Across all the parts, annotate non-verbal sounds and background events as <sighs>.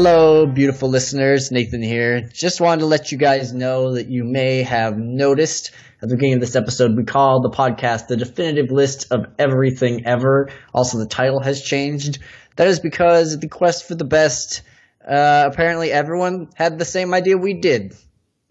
Hello, beautiful listeners. Nathan here. Just wanted to let you guys know that you may have noticed at the beginning of this episode, we call the podcast the definitive list of everything ever. Also, the title has changed. That is because the quest for the best, uh, apparently everyone had the same idea we did,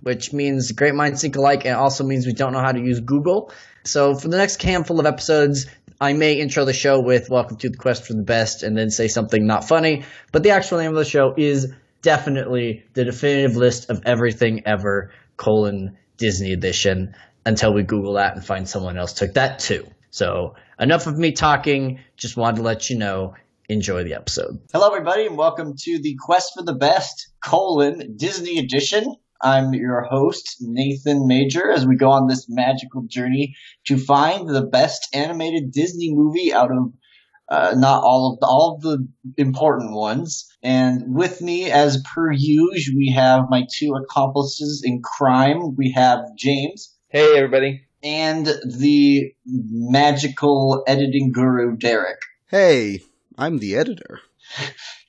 which means great minds think alike and also means we don't know how to use Google. So for the next handful of episodes, I may intro the show with Welcome to the Quest for the Best and then say something not funny, but the actual name of the show is definitely the definitive list of everything ever, colon, Disney edition, until we Google that and find someone else took that too. So enough of me talking, just wanted to let you know. Enjoy the episode. Hello, everybody, and welcome to the Quest for the Best, colon, Disney edition. I'm your host, Nathan Major, as we go on this magical journey to find the best animated Disney movie out of uh, not all of the, all of the important ones. And with me, as per usual, we have my two accomplices in crime. We have James. Hey, everybody. And the magical editing guru, Derek. Hey, I'm the editor.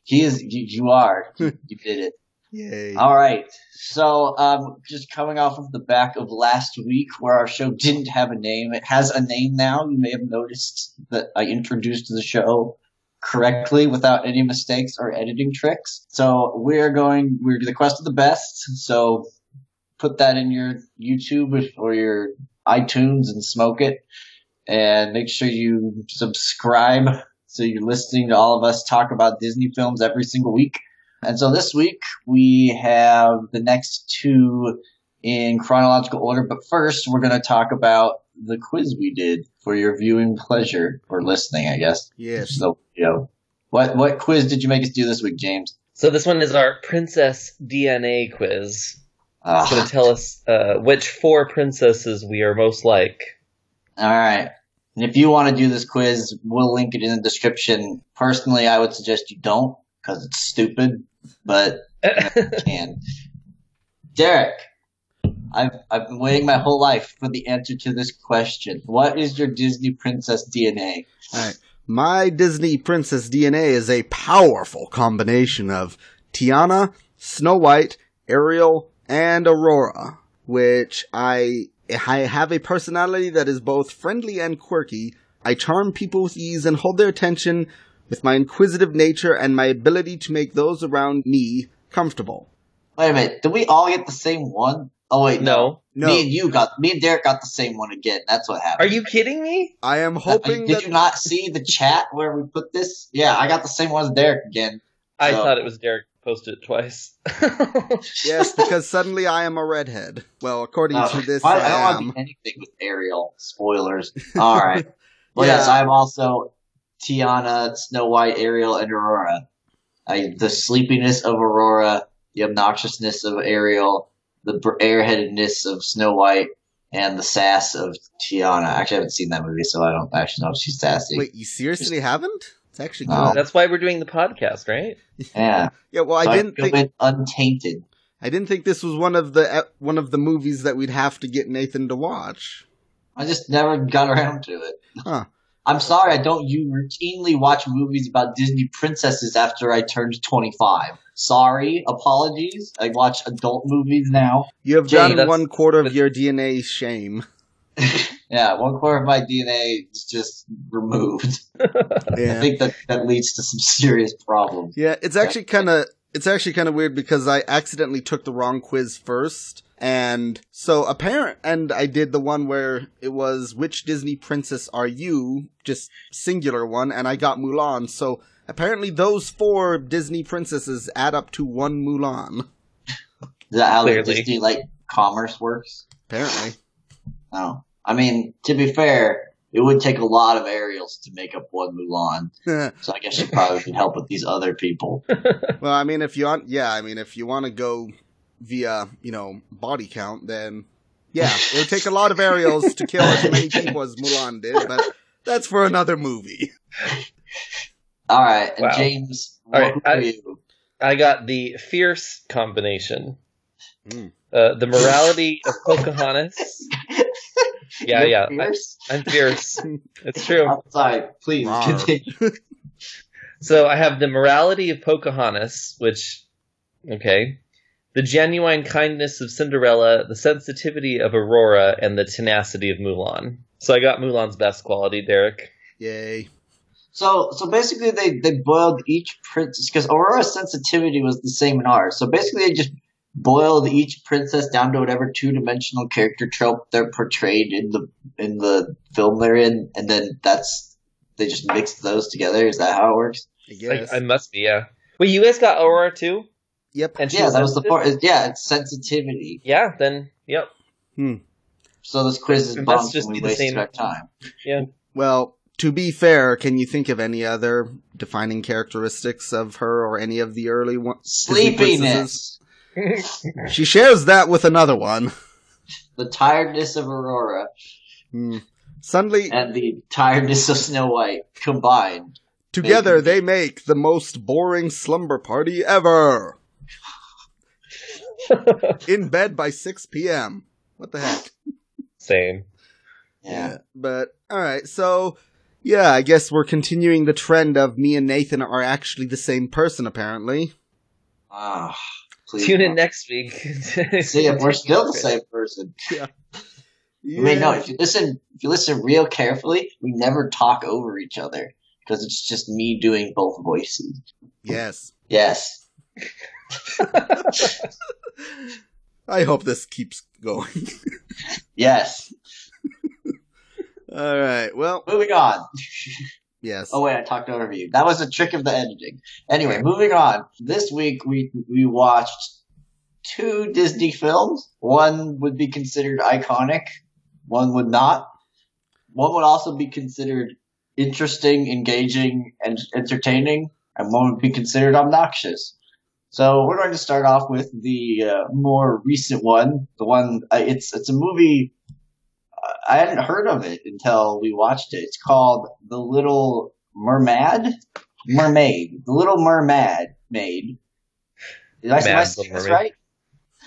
he is. You, you are. You, <laughs> you did it. Yay. All right. So, um, just coming off of the back of last week where our show didn't have a name, it has a name now. You may have noticed that I introduced the show correctly without any mistakes or editing tricks. So we're going, we're the quest of the best. So put that in your YouTube or your iTunes and smoke it. And make sure you subscribe so you're listening to all of us talk about Disney films every single week. And so this week we have the next two in chronological order, but first we're going to talk about the quiz we did for your viewing pleasure or listening, I guess. Yes. So, you know, what what quiz did you make us do this week, James? So this one is our princess DNA quiz. Uh, It's going to tell us uh, which four princesses we are most like. all right. And if you want to do this quiz, we'll link it in the description. Personally, I would suggest you don't because it's stupid, but you can. <laughs> Derek, I've I've been waiting my whole life for the answer to this question. What is your Disney princess DNA? All right. My Disney princess DNA is a powerful combination of Tiana, Snow White, Ariel, and Aurora, which I I have a personality that is both friendly and quirky. I charm people with ease and hold their attention with my inquisitive nature and my ability to make those around me comfortable. Wait a minute, did we all get the same one? Oh wait, no. No, Me and you got me and Derek got the same one again. That's what happened. Are you kidding me? I am Uh, hoping Did that you not see the chat where we put this? Yeah, I got the same one as Derek again. I So- thought it was Derek posted it twice. <laughs> yes, because suddenly I am a redhead. Well, according Uh, to this, I, I, I don't want am. to be anything with Ariel. Spoilers. All right. <laughs> Well, Yeah. yes, I'm also Tiana, Snow White, Ariel, and Aurora. I, the sleepiness of Aurora, the obnoxiousness of Ariel, the br- airheadedness of Snow White, and the sass of Tiana. Actually, I haven't seen that movie, so I don't actually know if she's sassy. Wait, you seriously haven't? It's actually good. No. That's why we're doing the podcast, right? <laughs> Yeah, <laughs> Yeah, well, so I didn't feel think a untainted. I didn't think this was one of the one of the movies that we'd have to get Nathan to watch. I just never got around to it. Huh. I'm sorry, I don't you routinely watch movies about Disney princesses after I turned 25. Sorry, apologies. I watch adult movies now. You have Jay, done one quarter of your DNA shame. <laughs> Yeah, one quarter of my DNA is just removed. <laughs> I think that that leads to some serious problems. yeah. It's actually kind of it's actually kind of weird because I accidentally took the wrong quiz first, and so apparent. And I did the one where it was which Disney princess are you? Just singular one, and I got Mulan. So apparently, those four Disney princesses add up to one Mulan. Is that how Clearly. Disney like commerce works? Apparently. No. I mean, to be fair, it would take a lot of Ariels to make up one Mulan. <laughs> So I guess you probably could help with these other people. <laughs> Well, I mean, if you want, yeah, I mean, if you want to go via, you know, body count, then yeah, it would take a lot of Ariels to kill as many <laughs> people as Mulan did, but that's for another movie. All right, and Wow. James, All right, are I- you? I got the fierce combination. Mm. Uh, the morality of Pocahontas. <laughs> Yeah, You're yeah. I, fierce? I'm fierce. It's true. I'm sorry. Please Rawr. continue. <laughs> So I have the morality of Pocahontas, which Okay. The genuine kindness of Cinderella, the sensitivity of Aurora, and the tenacity of Mulan. So I got Mulan's best quality, Derek. Yay. So, so basically, they they boiled each princess because Aurora's sensitivity was the same in ours. So basically, they just boiled each princess down to whatever two dimensional character trope they're portrayed in the in the film they're in, and then that's they just mixed those together. Is that how it works? I I, guess. I must be, yeah. Wait, you guys got Aurora too? Yep. And Yeah, that was the sensitive? part. Yeah, it's sensitivity. Yeah, then, yep. Hmm. So this quiz is It must bummed just and we be the wasted same- our time. Yeah. Well, to be fair, can you think of any other defining characteristics of her or any of the early ones? Sleepiness, She shares that with another one. the tiredness of Aurora, Hmm. Suddenly, and the tiredness of Snow White combined. together they make the most boring slumber party ever. <laughs> In bed by 6 p.m. What the heck? Same. Yeah. But, alright, so, yeah, I guess we're continuing the trend of me and Nathan are actually the same person, apparently. Ah, please. Tune in next week. <laughs> See if we're still the same person. Yeah. I mean, no. If you listen, if you listen real carefully, we never talk over each other because it's just me doing both voices. Yes. Yes. <laughs> I hope this keeps going. Yes. <laughs> Alright, well, Moving on. yes. Oh wait, I talked over you. That was a trick of the editing. Anyway, moving on. This week we we watched two Disney films. One would be considered iconic. One would not. One would also be considered interesting, engaging, and entertaining, and one would be considered obnoxious. So we're going to start off with the uh, more recent one. The one uh, it's it's a movie. uh, I hadn't heard of it until we watched it. It's called The Little Mermaid. Mermaid. The Little Mermaid. Maid. Did I say this right?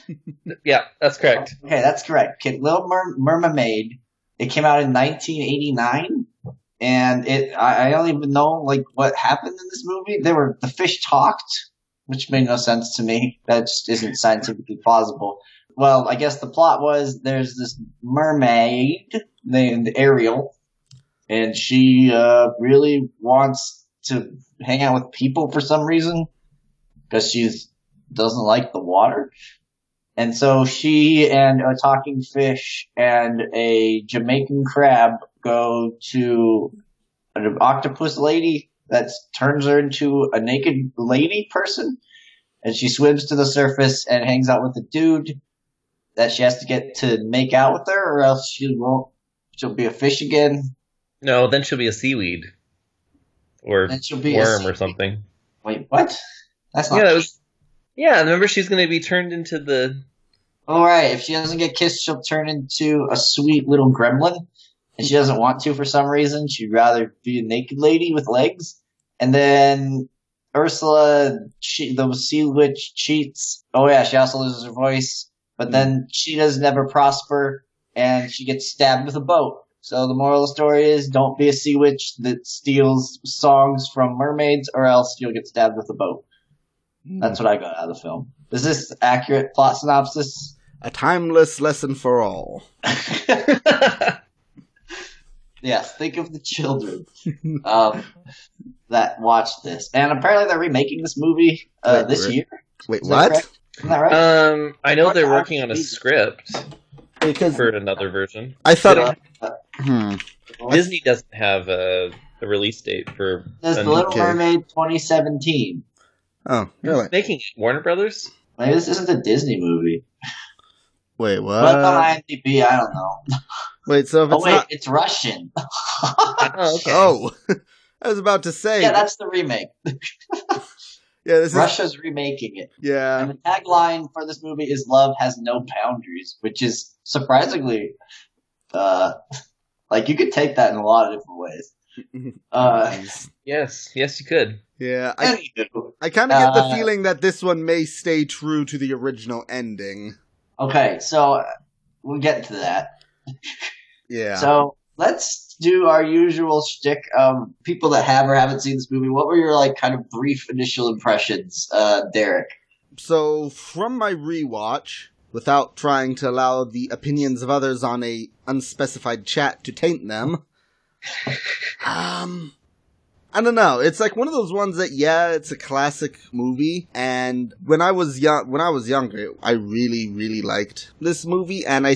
<laughs> Yeah, that's correct. Okay, that's correct. Okay, Little Mer- Mermaid. It came out in 1989, and it I, I don't even know like what happened in this movie. There were the fish talked, which made no sense to me. That just isn't scientifically plausible. Well, I guess the plot was there's this mermaid named Ariel, and she uh, really wants to hang out with people for some reason because she doesn't like the water. And so she and a talking fish and a Jamaican crab go to an octopus lady that turns her into a naked lady person. And she swims to the surface and hangs out with a dude that she has to get to make out with her or else she won't, she'll be a fish again. No, then she'll be a seaweed. Or And she'll be a worm or something. Wait, what? That's not Yeah, was. Yeah, remember she's going to be turned into the. All right. If she doesn't get kissed, she'll turn into a sweet little gremlin, and she doesn't want to for some reason. She'd rather be a naked lady with legs. And then Ursula, she, the sea witch, cheats. Oh yeah, she also loses her voice. But hmm. then she does never prosper, and she gets stabbed with a boat. So the moral of the story is: don't be a sea witch that steals songs from mermaids, or else you'll get stabbed with a boat. Hmm. That's what I got out of the film. Is this accurate plot synopsis? A timeless lesson for all. <laughs> yes, think of the children um, that watched this. And apparently they're remaking this movie uh, Wait, this really? year. Wait, Is that what? correct? That right? Um, I know they're working on a actually- script Because for another version. I thought. Uh, hmm. Disney doesn't have a, a release date for. There's a The Little Mermaid 2017. Oh, really? Who's making it? Warner Brothers? Maybe this isn't a Disney movie. Wait, what? it's on what? IMDb, I don't know. Wait, so if Oh it's wait, not. it's Russian. <laughs> Oh, okay. Oh, I was about to say. yeah, that's the remake. <laughs> yeah, this is. Remaking it. Yeah. And the tagline for this movie is "Love has no boundaries," which is surprisingly, uh, like you could take that in a lot of different ways. <laughs> Uh, Yes, yes, you could. yeah, I, anywho, I kind of get the Uh, feeling that this one may stay true to the original ending. okay, so uh, we'll get to that. Yeah. So let's do our usual shtick of people that have or haven't seen this movie. What were your like kind of brief initial impressions, uh, Derek? so from my rewatch, without trying to allow the opinions of others on a unspecified chat to taint them, <laughs> um, I don't know. It's like one of those ones that, yeah, it's a classic movie. And when I was young, when I was younger, I really, really liked this movie. And I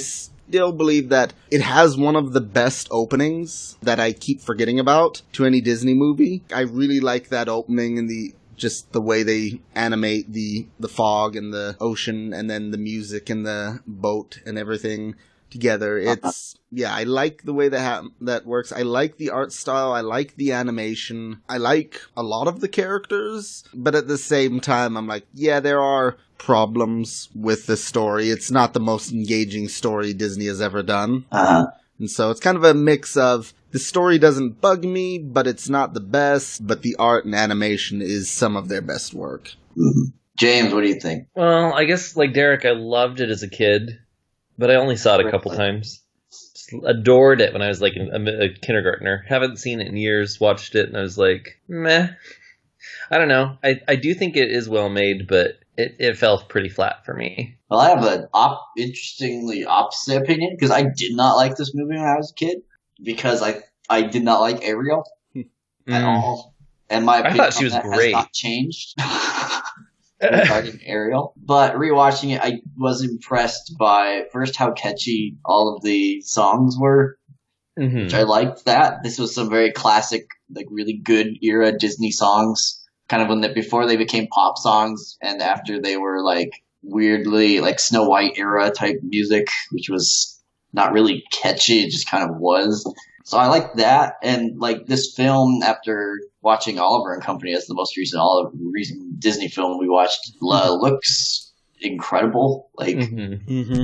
still believe that it has one of the best openings that I keep forgetting about to any Disney movie. I really like that opening and the just the way they animate the the fog and the ocean and then the music and the boat and everything together. It's yeah, I like the way that ha- that works. I like the art style. I like the animation. I like a lot of the characters, but at the same time, I'm like, yeah, there are problems with the story. It's not the most engaging story Disney has ever done. Uh-huh. And so it's kind of a mix of the story doesn't bug me, but it's not the best, but the art and animation is some of their best work. Mhm. James, what do you think? Well, I guess like Derek, I loved it as a kid, but I only saw it a couple times. Just adored it when I was like a, a kindergartner. Haven't seen it in years. Watched it and I was like, meh. I don't know. I, I do think it is well made, but it, it fell pretty flat for me. Well, I have an op- interestingly opposite opinion because I did not like this movie when I was a kid because I I did not like Ariel at Mm. all, and my I opinion thought she was that great. not changed <laughs> regarding Ariel. But rewatching it, I was impressed by first how catchy all of the songs were, Mhm. which I liked. That this was some very classic, like really good era Disney songs. Kind of when they before they became pop songs, and after they were like weirdly like Snow White era type music, which was not really catchy. It just kind of was. So I like that, and like this film. After watching Oliver and Company as the most recent Oliver recent Disney film we watched, uh, looks incredible. Like Mhm. Mm-hmm.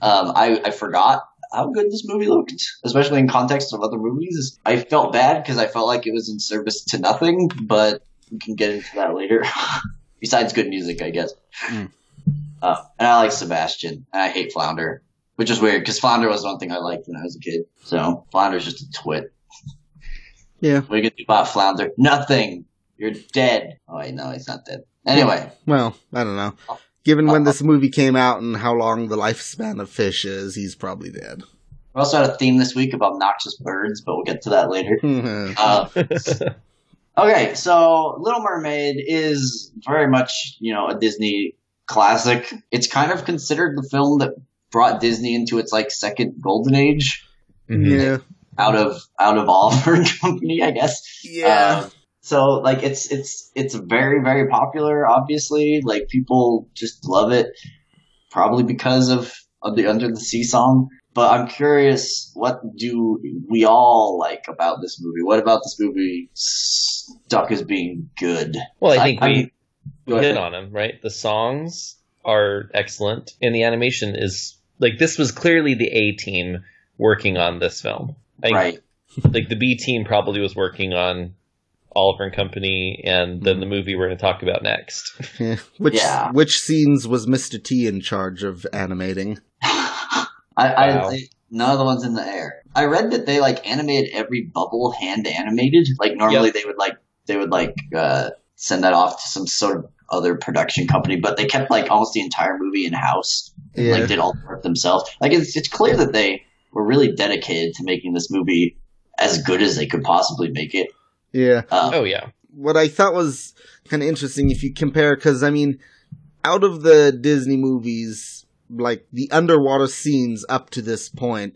um, I, I forgot how good this movie looked, especially in context of other movies. I felt bad because I felt like it was in service to nothing, but we can get into that later. <laughs> Besides good music, I guess. Mm. Uh, and I like Sebastian, and I hate Flounder, which is weird because Flounder was one thing I liked when I was a kid. So Flounder's just a twit. Yeah. What are you gonna do about Flounder? Nothing. You're dead. Oh wait, no, he's not dead. Anyway, Well, I don't know. Given when this movie came out and how long the lifespan of fish is, he's probably dead. we also had a theme this week about noxious birds, but we'll get to that later. Uh, <laughs> Okay, so Little Mermaid is very much, you know, a Disney classic. It's kind of considered the film that brought Disney into its like second golden age Mhm. yeah. out of out of Oliver her <laughs> Company, I guess. Yeah. Uh, so like it's it's it's very very popular obviously. Like people just love it probably because of, of the Under the Sea song. But I'm curious, what do we all like about this movie? What about this movie stuck as being good? Well, I think I- we, we Go hit ahead. on them, right? The songs are excellent, and the animation is like this was clearly the A team working on this film. I right. Like the B team probably was working on Oliver and Company, and then the movie we're going to talk about next. <laughs> Yeah. Which Yeah. which scenes was Mr. T in charge of animating? <laughs> I, I, Wow. I none of the ones in the air. I read that they like animated every bubble hand animated. Like normally they would like they would like uh, send that off to some sort of other production company, but they kept like almost the entire movie in house. And, Yeah. Like did all the work themselves. Like it's it's clear that they were really dedicated to making this movie as good as they could possibly make it. Yeah. Um, oh yeah, What I thought was kind of interesting if you compare, because I mean, out of the Disney movies, like the underwater scenes up to this point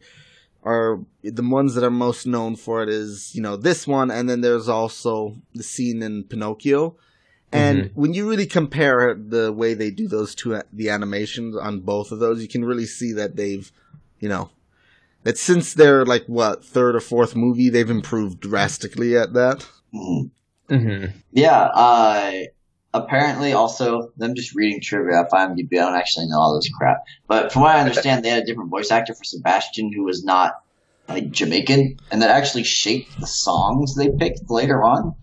are the ones that are most known for it is, you know, this one, and then there's also the scene in Pinocchio. And when you really compare the way they do those two, the animations on both of those, you can really see that they've, you know, that since their like what third or fourth movie, they've improved drastically at that. mhm. hmm Yeah, uh, apparently also them just reading trivia off IMDb. I don't actually know all this crap, but from what I understand, they had a different voice actor for Sebastian who was not like Jamaican, and that actually shaped the songs they picked later on.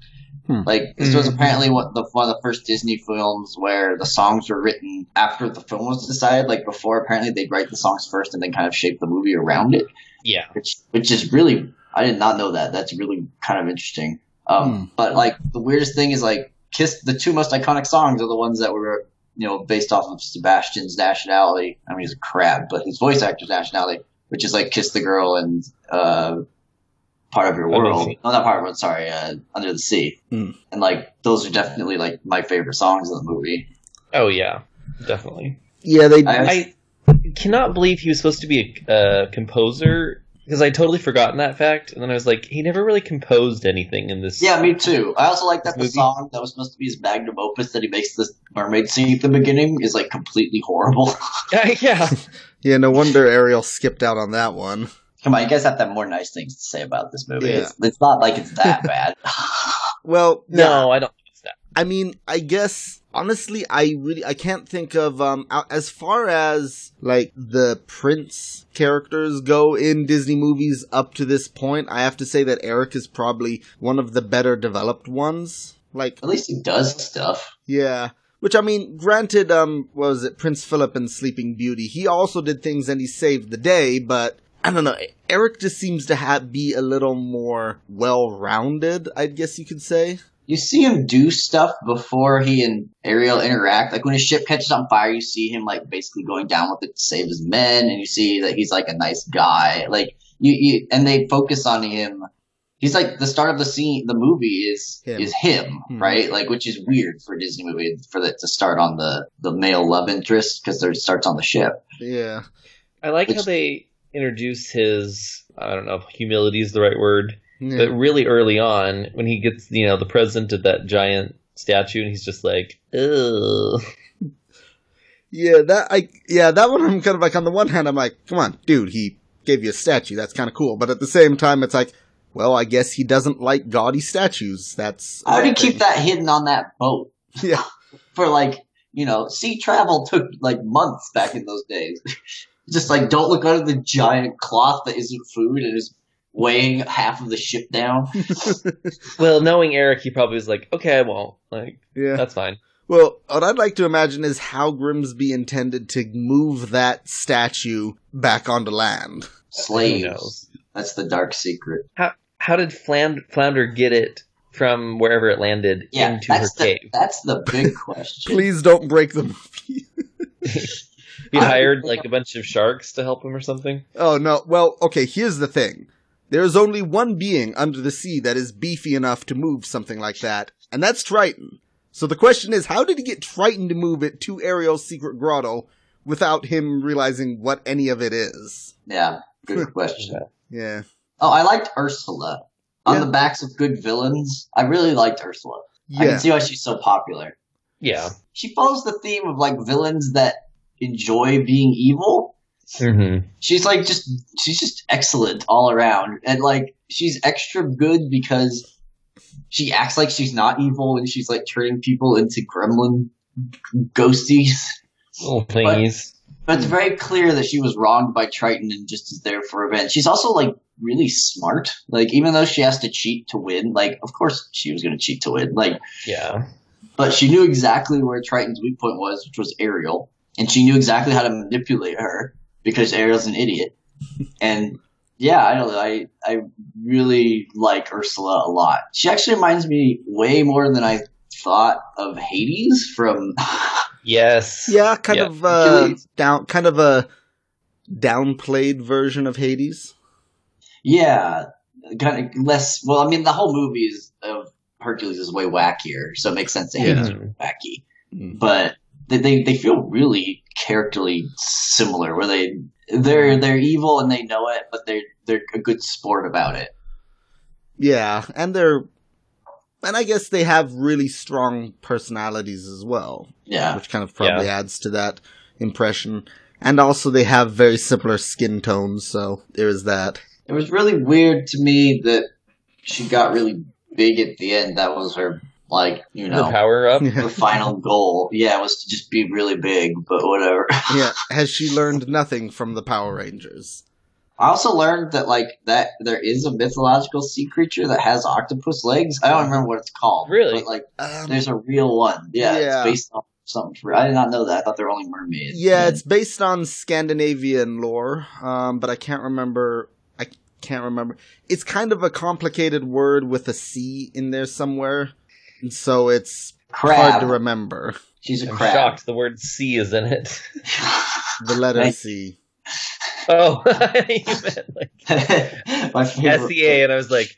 Hmm. Like this was Mhm. apparently what the one of the first Disney films where the songs were written after the film was decided. Like before, apparently they'd write the songs first and then kind of shape the movie around it yeah. which which is really I did not know that. That's really kind of interesting. Um, Hmm. But like the weirdest thing is like Kiss. The two most iconic songs are the ones that were you know, based off of Sebastian's nationality. I mean, he's a crab, but his voice actor's nationality, which is like Kiss the Girl and uh, Part of Your World. Sea. No, not Part of World. Sorry, uh, Under the Sea. Hmm. And like those are definitely like my favorite songs in the movie. Oh yeah, definitely. Yeah, they. I- I cannot believe he was supposed to be a uh, composer because I totally forgotten that fact, and then I was like, he never really composed anything in this. Yeah, me too. I also like that the song that was supposed to be his magnum opus that he makes this mermaid sing at the beginning is like completely horrible. <laughs> yeah. <laughs> yeah, no wonder Ariel skipped out on that one. Come on, you guys have to have more nice things to say about this movie. Yeah. It's, it's not like it's that <laughs> bad. Well, <laughs> yeah, No, I don't. think it's that. I mean, I guess honestly, I really I can't think of um as far as like the Prince characters go in Disney movies up to this point. I have to say that Eric is probably one of the better developed ones. Like, At least he does stuff. yeah. Which I mean, granted, um, what was it Prince Philip and Sleeping Beauty? He also did things and he saved the day, but I don't know. Eric just seems to have be a little more well-rounded. I guess you could say. You see him do stuff before he and Ariel interact. Like when his ship catches on fire, you see him like basically going down with it to save his men, and you see that he's like a nice guy. Like you, you and they focus on him. He's like the start of the scene. The movie is Him. is him, Mhm. right? Like which is weird for a Disney movie for that to start on the the male love interest because it starts on the ship. Yeah. I like how they introduce his. I don't know if humility is the right word, yeah. but really early on when he gets you know the president of that giant statue, and he's just like, ugh. <laughs> Yeah, that I yeah, that one I'm kind of like on the one hand I'm like, come on, dude, he gave you a statue, that's kind of cool, but at the same time it's like, well, I guess he doesn't like gaudy statues. That's How do you keep that hidden on that boat? <laughs> <laughs> Yeah. For like, you know, sea travel took like months back in those days. Just like, don't look under the giant cloth that isn't food and is weighing half of the ship down. <laughs> <laughs> Well, knowing Eric, he probably was like, okay, I won't. Like Yeah. that's fine. Well, what I'd like to imagine is how Grimsby intended to move that statue back onto land. Who Slaves. That's the dark secret. How how did Fland- Flounder get it from wherever it landed Yeah, into her the cave? that's the big question. <laughs> Please don't break the movie. He hired like a bunch of sharks to help him or something. oh no. Well, okay, here's the thing. There's only one being under the sea that is beefy enough to move something like that, and that's Triton. So the question is, how did he get Triton to move it to Ariel's secret grotto without him realizing what any of it is? Yeah, good <laughs> question. Yeah. Oh, I liked Ursula. On Yeah. the backs of good villains, I really liked Ursula. I can see why she's so popular. Yeah. She follows the theme of like villains that enjoy being evil. Mm-hmm. she's like just she's just excellent all around and like she's extra good because she acts like she's not evil and she's like turning people into gremlin ghosties Little thingies. but it's very clear that she was wronged by triton and just is there for revenge she's also like really smart like even though she has to cheat to win like of course she was going to cheat to win like Yeah. but she knew exactly where triton's weak point was which was ariel and she knew exactly how to manipulate her because ariel's an idiot and yeah, I don't know. I I really like Ursula a lot. She actually reminds me way more than I thought of Hades from. <laughs> Yes. Yeah, kind Yeah. of uh, Hercules. down, kind of a downplayed version of Hades. yeah, kind of less. Well, I mean, the whole movie is of Hercules is way wackier, so it makes sense that Hades is wacky. Mm. But they, they they feel really characterly similar, where they they're they're evil and they know it, but they're they're a good sport about it. Yeah, and they're, and I guess they have really strong personalities as well, Yeah, which kind of probably adds to that impression. And also, they have very similar skin tones, so there is that. it was really weird to me that she got really big at the end. That was her like you The know power up. her <laughs> final goal. Yeah, was to just be really big, but whatever. <laughs> yeah, has she learned nothing from the Power Rangers? I also learned that like that there is a mythological sea creature that has octopus legs. I don't remember what it's called. Really? But like Um, there's a real one. Yeah, Yeah. it's based on something. For, I did not know that. I thought they were only mermaids. yeah, it's based on Scandinavian lore, um, but I can't remember. I can't remember. It's kind of a complicated word with a C in there somewhere, and so it's hard to remember. She's a I'm crab. shocked the word C is in it. The letter Nice. C. Oh, <laughs> you <laughs> meant like My. SEA, and I was like,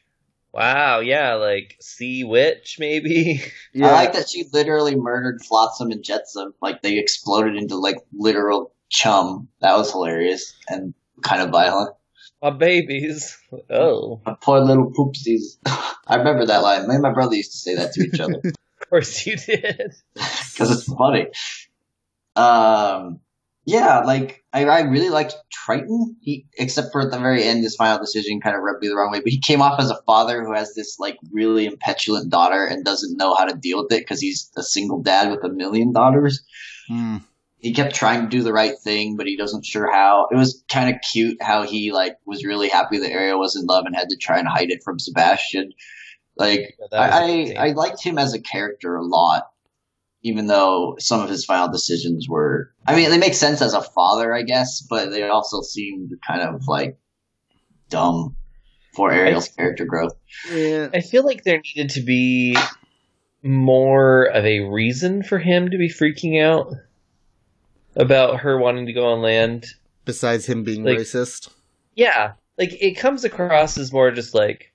wow, yeah, like Sea Witch, maybe. Yeah. I like that she literally murdered Flotsam and Jetsam. Like they exploded into like literal chum. That was hilarious and kind of violent. My babies. Oh, My poor little poopsies. <laughs> I remember that line. Me and my brother used to say that to each other <laughs> of course you did. <laughs> because it's funny. Um, yeah, like I, I really liked Triton. He, except for at the very end, his final decision kind of rubbed me the wrong way. But he came off as a father who has this like really impetulant daughter and doesn't know how to deal with it because he's a single dad with a million daughters. Hmm. He kept trying to do the right thing, but he doesn't sure how. It was kind of cute how he like was really happy that Ariel was in love and had to try and hide it from Sebastian. Like Yeah, I, I. I liked him as a character a lot, even though some of his final decisions were. I mean, they make sense as a father, I guess, but they also seemed kind of like dumb for Ariel's character growth. Yeah. I feel like there needed to be more of a reason for him to be freaking out about her wanting to go on land. Besides him being Like- racist. Yeah, like it comes across as more just like,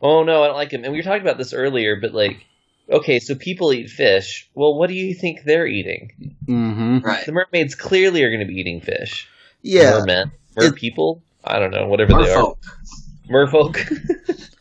oh no, I don't like him. And we were talking about this earlier, but like, okay, so people eat fish. Well, what do you think they're eating? Mm-hmm. Right. The mermaids clearly are going to be eating fish. Yeah. mermen, mer It- people. I don't know, whatever they are. Merfolk. Merfolk. <laughs>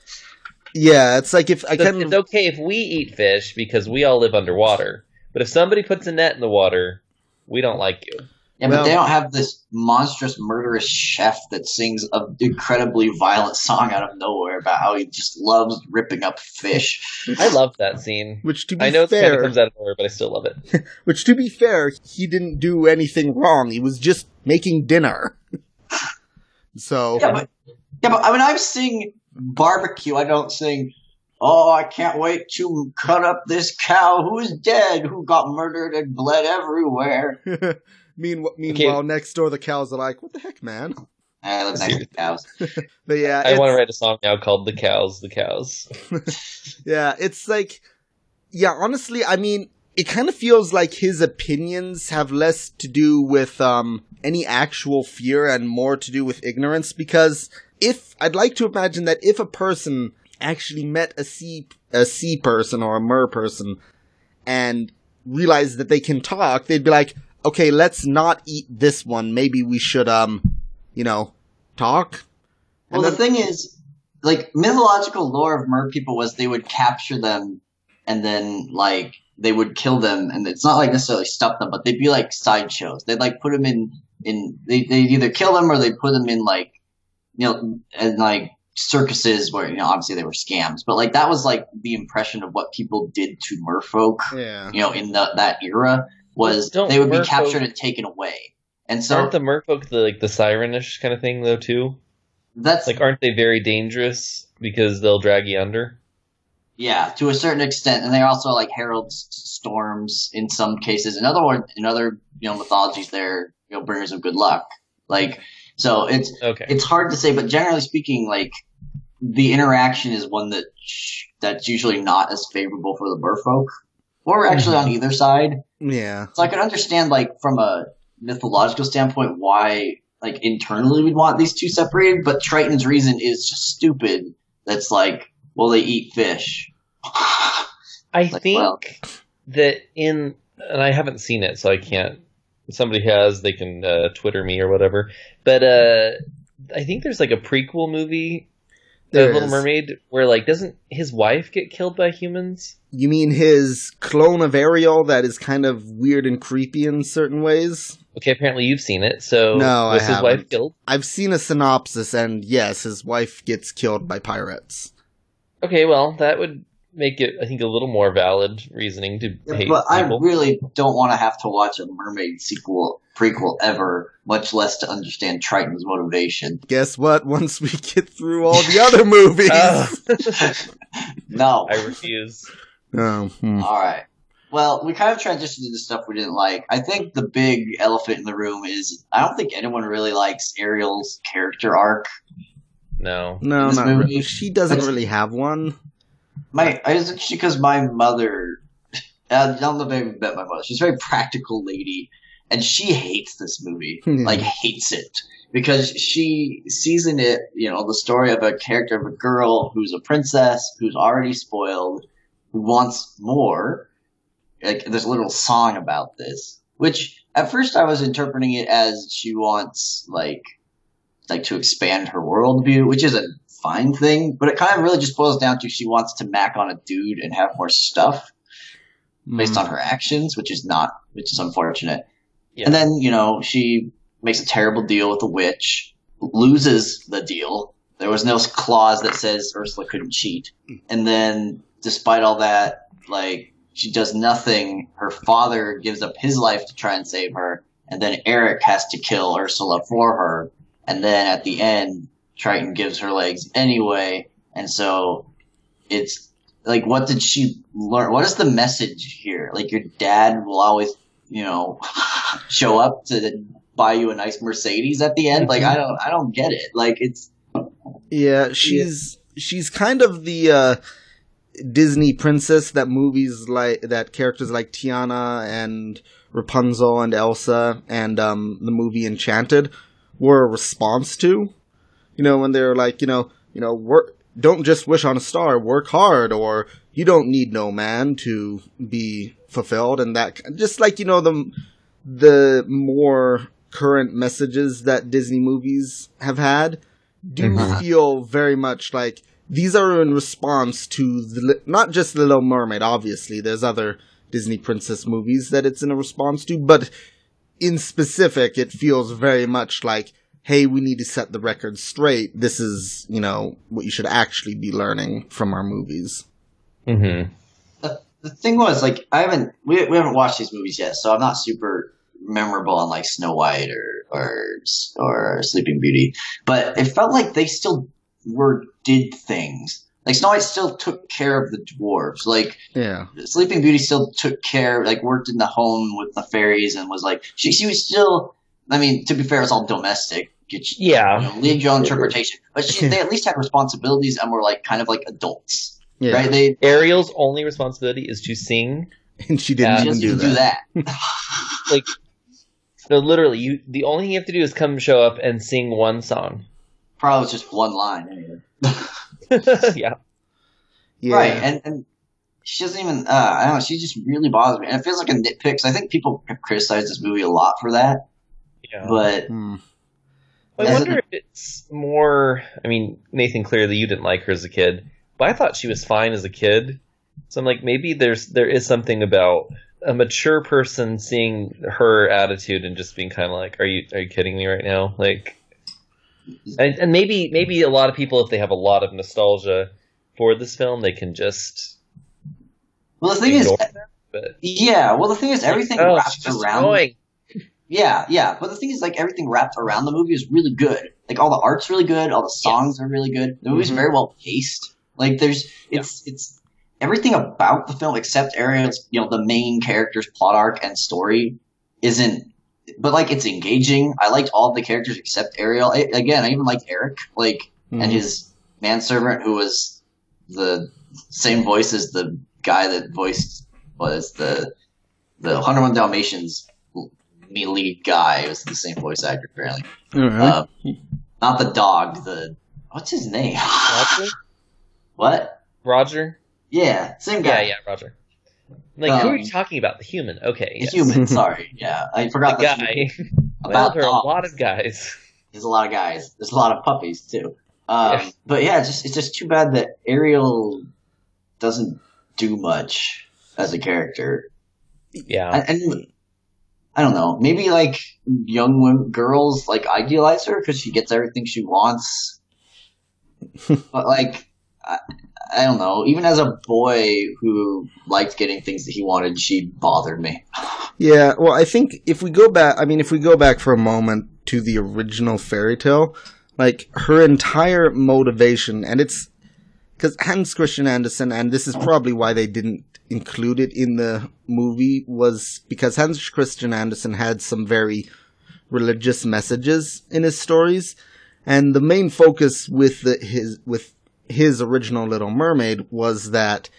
Yeah, it's like if I So can it's okay if we eat fish because we all live underwater. But if somebody puts a net in the water, we don't like you. Yeah, Well- but they don't have this monstrous, murderous chef that sings an incredibly violent song out of nowhere about how he just loves ripping up fish. I love that scene. which to be I know it kind of comes out of nowhere, but I still love it. <laughs> which to be fair, he didn't do anything wrong. He was just making dinner. <laughs> so Yeah, but yeah, but when I sing barbecue, I don't sing. Oh, I can't wait to cut up this cow who is dead, who got murdered and bled everywhere. <laughs> meanwhile, meanwhile next door the cows are like, "What the heck, man?" I live next to cows. <laughs> But yeah, I want to write a song now called "The Cows, the Cows." <laughs> Yeah, it's like, yeah, honestly, I mean, it kind of feels like his opinions have less to do with um, any actual fear and more to do with ignorance. Because if I'd like to imagine that if a person actually met a sea a sea person or a mer person and realized that they can talk, they'd be like, okay, let's not eat this one. Maybe we should, um, you know, talk. Well, And the thing is, like mythological lore of mer people was they would capture them and then like they would kill them, and it's not like necessarily stuff them, but they'd be like sideshows. They'd like put them in in they they would either kill them or they would put them in like you know and like circuses where you know obviously they were scams, but like that was like the impression of what people did to merfolk Yeah. you know in the, that era was Don't they would be captured and taken away, and so aren't the merfolk the like the sirenish kind of thing though too? that's Like, aren't they very dangerous because they'll drag you under? Yeah, to a certain extent, and they're also like heralds to storms in some cases. In other words, in other you know mythologies, they're you know bringers of good luck. Like so, it's Okay. it's hard to say, but generally speaking, like the interaction is one that sh- that's usually not as favorable for the merfolk, or actually on either side. Yeah. So I can understand, like from a mythological standpoint, why like internally we'd want these two separated, but Triton's reason is just stupid. That's like, well, they eat fish. <laughs> I Like, think well- that in, and I haven't seen it, so I can't. If somebody has, they can uh, Twitter me or whatever. But uh, I think there's like a prequel movie, The There Little is. Mermaid, where like doesn't his wife get killed by humans? You mean his clone of Ariel that is kind of weird and creepy in certain ways? Okay, apparently you've seen it. So No, I was his wife haven't. killed? I've seen a synopsis, and yes, his wife gets killed by pirates. Okay, well that would make it, I think, a little more valid reasoning to Yeah, hate but I really don't want to have to watch a mermaid sequel prequel ever, much less to understand Triton's motivation. Guess what? Once we get through all the other movies. Oh, <laughs> <laughs> No. I refuse. Oh, hmm. All right. Well, we kind of transitioned into stuff we didn't like. I think the big elephant in the room is I don't think anyone really likes Ariel's character arc. No. No, not movie- really. She doesn't really have one. My, I just because my mother Uh, <laughs> I don't know if I even met my mother. She's a very practical lady, and she hates this movie. Hmm. like hates it because she sees in it, you know, the story of a character of a girl who's a princess who's already spoiled, who wants more. Like there's a little song about this, which at first I was interpreting it as she wants like like to expand her worldview, which is a fine thing, but it kind of really just boils down to she wants to mac on a dude and have more stuff based Mm. on her actions, which is not, which is unfortunate. Yeah. And then, you know, she makes a terrible deal with the witch, loses the deal. There was no clause that says Ursula couldn't cheat. Hmm. And then, despite all that, like, she does nothing. Her father gives up his life to try and save her. And then Eric has to kill Ursula for her. And then at the end, Triton gives her legs anyway. And so it's like, what did she learn? What is the message here? Like, your dad will always, you know, <laughs> show up to buy you a nice Mercedes at the end. Like, I don't, I don't get it. Like, it's Yeah, she's she's kind of the uh, Disney princess that movies like that characters like Tiana and Rapunzel and Elsa and um, the movie Enchanted were a response to. You know, when they're like, you know, you know, work, don't just wish on a star, work hard, or you don't need no man to be fulfilled, and that just like you know the the more current messages that Disney movies have had do Mhm. feel very much like these are in response to the, not just the Little Mermaid. Obviously, there's other Disney princess movies that it's in a response to, but in specific, it feels very much like, hey, we need to set the record straight. This is, you know, what you should actually be learning from our movies. Mm-hmm. the, the thing was like I haven't we, we haven't watched these movies yet, so I'm not super memorable on like Snow White or or or Sleeping Beauty, but it felt like they still were did things. Like Snow White still took care of the dwarves. Like Yeah. Sleeping Beauty still took care, like worked in the home with the fairies, and was like she she was still. I mean, to be fair, it's all domestic. Get you, Yeah. you know, leave your own interpretation, but she, they at least had responsibilities and were like kind of like adults, Yeah. right? They Ariel's only responsibility is to sing. <laughs> And she didn't Yeah, she even do that. do that. <laughs> <laughs> Like, no, literally, you. The only thing you have to do is come show up and sing one song. Probably was just one line. Anyway. yeah. Yeah. Right, and and she doesn't even. Uh, I don't know. She just really bothers me, and it feels like a nitpick. 'cause I think people have criticized this movie a lot for that, Yeah. but Hmm. I As wonder if it's more. I mean, Nathan, clearly you didn't like her as a kid, but I thought she was fine as a kid. So I'm like, maybe there's there is something about a mature person seeing her attitude and just being kind of like, "Are you are you kidding me right now?" Like, and, and maybe maybe a lot of people, if they have a lot of nostalgia for this film, they can just well, the thing is. But yeah. Well, the thing is, everything oh, wrapped around. annoying. Yeah, yeah. But the thing is, like everything wrapped around the movie is really good. Like all the art's really good, all the songs are really good. The movie's Mhm. very well paced. Like there's, it's, it's everything about the film except Ariel's, you know, the main character's plot arc and story isn't. But like it's engaging. I liked all the characters except Ariel. I, again, I even liked Eric, like, and Mhm. his manservant who was the same voice as the guy that voiced was the the 101 Dalmatians lead guy. It was the same voice actor apparently. Oh? Uh, not the dog. The what's his name? Roger, <laughs> what? Roger. Yeah, same guy. yeah, yeah, Roger. Like, who are Um, you talking about? The human. Okay, The yes. human. <laughs> Sorry. Yeah, I forgot The guy. <laughs> well, about there are a lot of guys. There's a lot of guys. There's a lot of puppies too. Um, Yeah. But yeah, it's just it's just too bad that Ariel doesn't do much as a character. Yeah. And, and I don't know, maybe like young women, girls like idealize her because she gets everything she wants. <laughs> but like, I, I don't know. Even as a boy who liked getting things that he wanted, she bothered me. <sighs> Yeah, well, I think if we go back, I mean, if we go back for a moment to the original fairy tale, like her entire motivation, and it's because Hans Christian Andersen, and this is probably why they didn't include it in the movie, was because Hans Christian Andersen had some very religious messages in his stories, and the main focus with the, his with his original Little Mermaid was that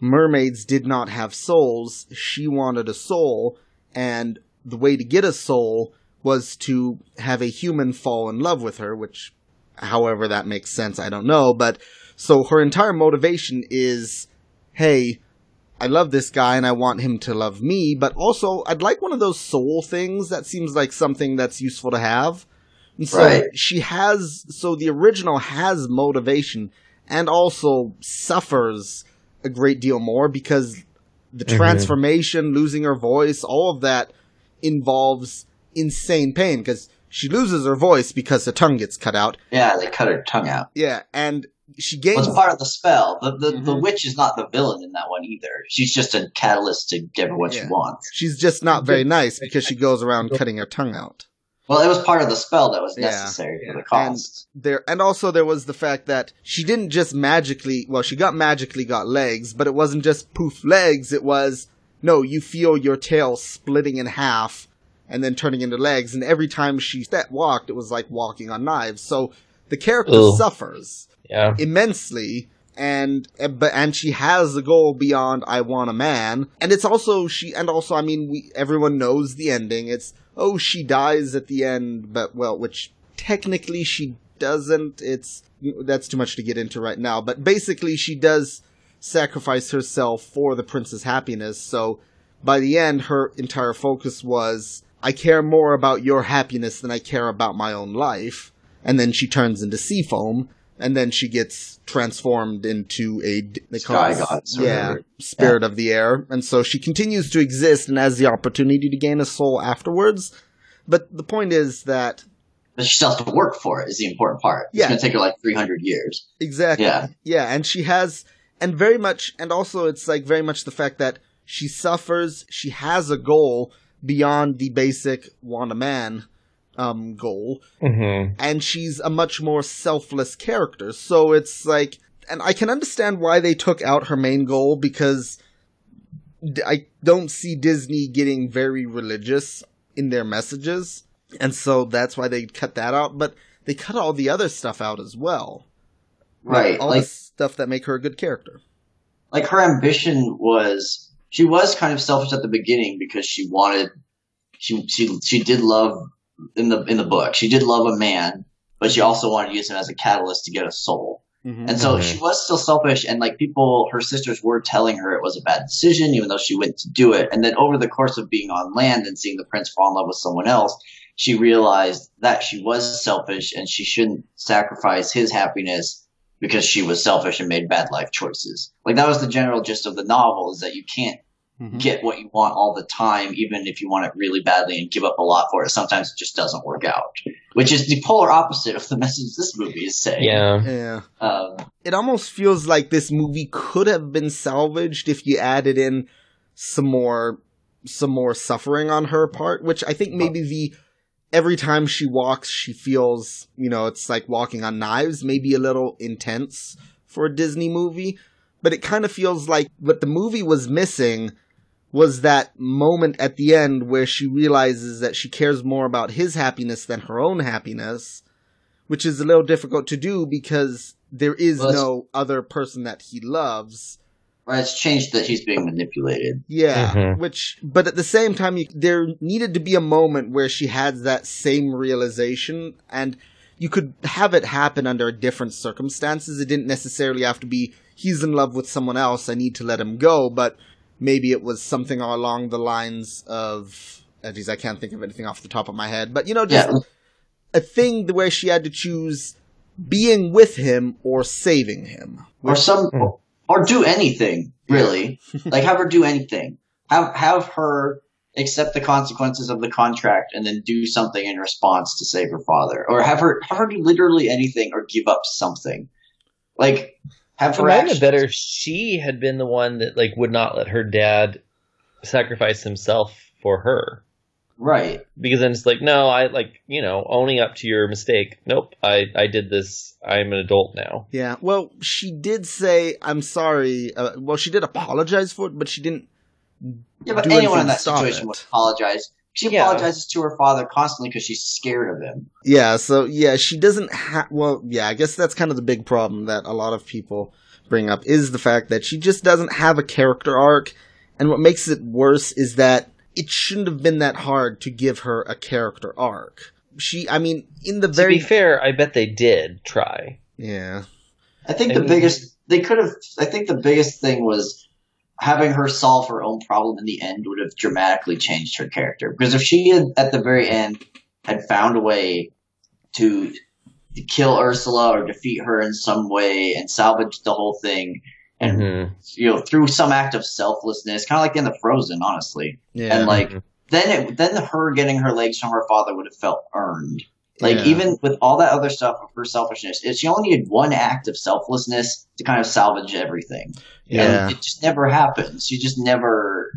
mermaids did not have souls. She wanted a soul, and the way to get a soul was to have a human fall in love with her, which, however that makes sense, I don't know. But so her entire motivation is, hey, I love this guy and I want him to love me, but also I'd like one of those soul things that seems like something that's useful to have. And so Right. she has, so the original has motivation and also suffers a great deal more because the Mhm. transformation, losing her voice, all of that involves insane pain because she loses her voice because her tongue gets cut out. Yeah, they cut her tongue out. Yeah, and she Well, gains. it's part of the spell. The the, the Mhm. witch is not the villain in that one either. She's just a catalyst to give her what Yeah. she wants. She's just not very nice because she goes around cutting her tongue out. Well, it was part of the spell that was Yeah. necessary for the And cost. there, and also there was the fact that she didn't just magically. Well, she got magically got legs, but it wasn't just poof legs. It was no, you feel your tail splitting in half and then turning into legs. And every time she step walked, it was like walking on knives. So the character Ugh. suffers Yeah. immensely and eh, but and she has a goal beyond I want a man and it's also she and also I mean we everyone knows the ending it's oh she dies at the end but well which technically she doesn't. It's that's too much to get into right now. But basically she does sacrifice herself for the prince's happiness. So by the end her entire focus was I care more about your happiness than I care about my own life. And then she turns into sea foam and then she gets transformed into a they call Sky it- goddess or yeah, spirit of the air, and so she continues to exist and has the opportunity to gain a soul afterwards. But the point is that But she still has to work for it. Is the important part. It's Yeah. going to take her like three hundred years. exactly, Yeah. yeah, and she has, and very much, and also it's like very much the fact that she suffers. She has a goal beyond the basic want a man um, goal, hmm and she's a much more selfless character. So it's like, and I can understand why they took out her main goal because I don't see Disney getting very religious in their messages, and so that's why they cut that out. But they cut all the other stuff out as well, Right. All Like the stuff that make her a good character. like her ambition was she was kind of selfish at the beginning because she wanted she she she did love in the in the book she did love a man but she also wanted to use him as a catalyst to get a soul Mm-hmm. and so Mhm. she was still selfish and like people her sisters were telling her it was a bad decision even though she went to do it and then over the course of being on land and seeing the prince fall in love with someone else she realized that she was selfish and she shouldn't sacrifice his happiness because she was selfish and made bad life choices. Like that was the general gist of the novel is that you can't Mhm. get what you want all the time, even if you want it really badly and give up a lot for it. Sometimes it just doesn't work out, which is the polar opposite of the <laughs> message this movie is saying. Yeah. Yeah. Um, it almost feels like this movie could have been salvaged if you added in some more some more suffering on her part which i think maybe the every time she walks she feels you know it's like walking on knives maybe a little intense for a disney movie but it kind of feels like what the movie was missing was that moment at the end where she realizes that she cares more about his happiness than her own happiness which is a little difficult to do because there is Well, no other person that he loves. right, it's changed that he's being manipulated. Yeah, Mhm. which, but at the same time, you, there needed to be a moment where she had that same realization, and you could have it happen under different circumstances. It didn't necessarily have to be he's in love with someone else. I need to let him go, but maybe it was something along the lines of. Geez, I can't think of anything off the top of my head, but you know, just Yeah, a thing where she had to choose being with him or saving him. or some, or do anything really. like have her do anything. Have have her accept the consequences of the contract and then do something in response to save her father, or have her have her do literally anything or give up something. Like have It her might have been actions- better if she had been the one that like would not let her dad sacrifice himself for her. right. Because then it's like, no, I like, you know, owning up to your mistake. Nope, I, I did this. I'm an adult now. Yeah. Well, she did say, "I'm sorry." Uh, well, she did apologize for it, but she didn't. Yeah, but anyone in that situation it. would apologize. She Yeah. apologizes to her father constantly because she's scared of him. Yeah, so yeah, she doesn't have. Well, yeah, I guess that's kind of the big problem that a lot of people bring up is the fact that she just doesn't have a character arc. And what makes it worse is that it shouldn't have been that hard to give her a character arc. She, I mean, in the To very be fair, I bet they did try. yeah, I think the And- biggest they could have. I think the biggest thing was having her solve her own problem in the end would have dramatically changed her character. Because if she had at the very end had found a way to kill Ursula or defeat her in some way and salvage the whole thing, and Mhm. you know through some act of selflessness, kind of like in the Frozen, honestly, yeah, and like Mhm. then it, then her getting her legs from her father would have felt earned. Like Yeah. even with all that other stuff of her selfishness, it, she only needed one act of selflessness to kind of salvage everything. yeah, And it just never happens. She just never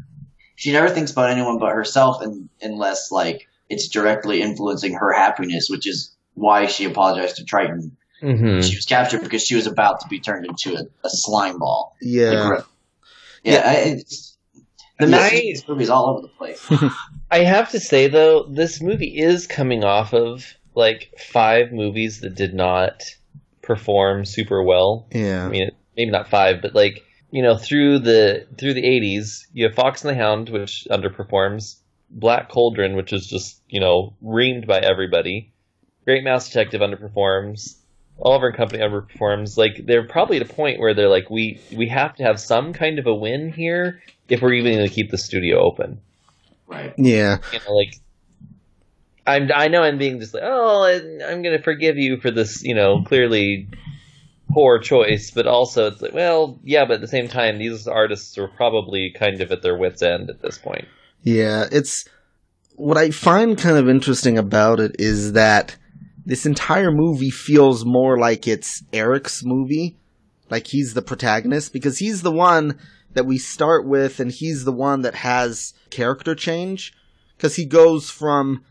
she never thinks about anyone but herself and unless like it's directly influencing her happiness, which is why she apologized to Triton. Mhm. She was captured because she was about to be turned into a, a slime ball. yeah. Like, yeah, I, it's, the Yeah. message in this movie is all over the place. <laughs> I have to say though, this movie is coming off of like five movies that did not perform super well. yeah. I mean, maybe not five, but like you know, through the through the '80s, you have Fox and the Hound, which underperforms. Black Cauldron, which is just you know reamed by everybody. Great Mouse Detective underperforms. Oliver and Company underperforms. Like they're probably at a point where they're like, we we have to have some kind of a win here if we're even going to keep the studio open. Right. Yeah, You know, like I'm I know I'm being just like, oh, I'm going to forgive you for this, you know, clearly poor choice, but also it's like, well, yeah, but at the same time, these artists are probably kind of at their wits' end at this point. Yeah, it's what I find kind of interesting about it is that this entire movie feels more like it's Eric's movie, like he's the protagonist because he's the one that we start with and he's the one that has character change because he goes from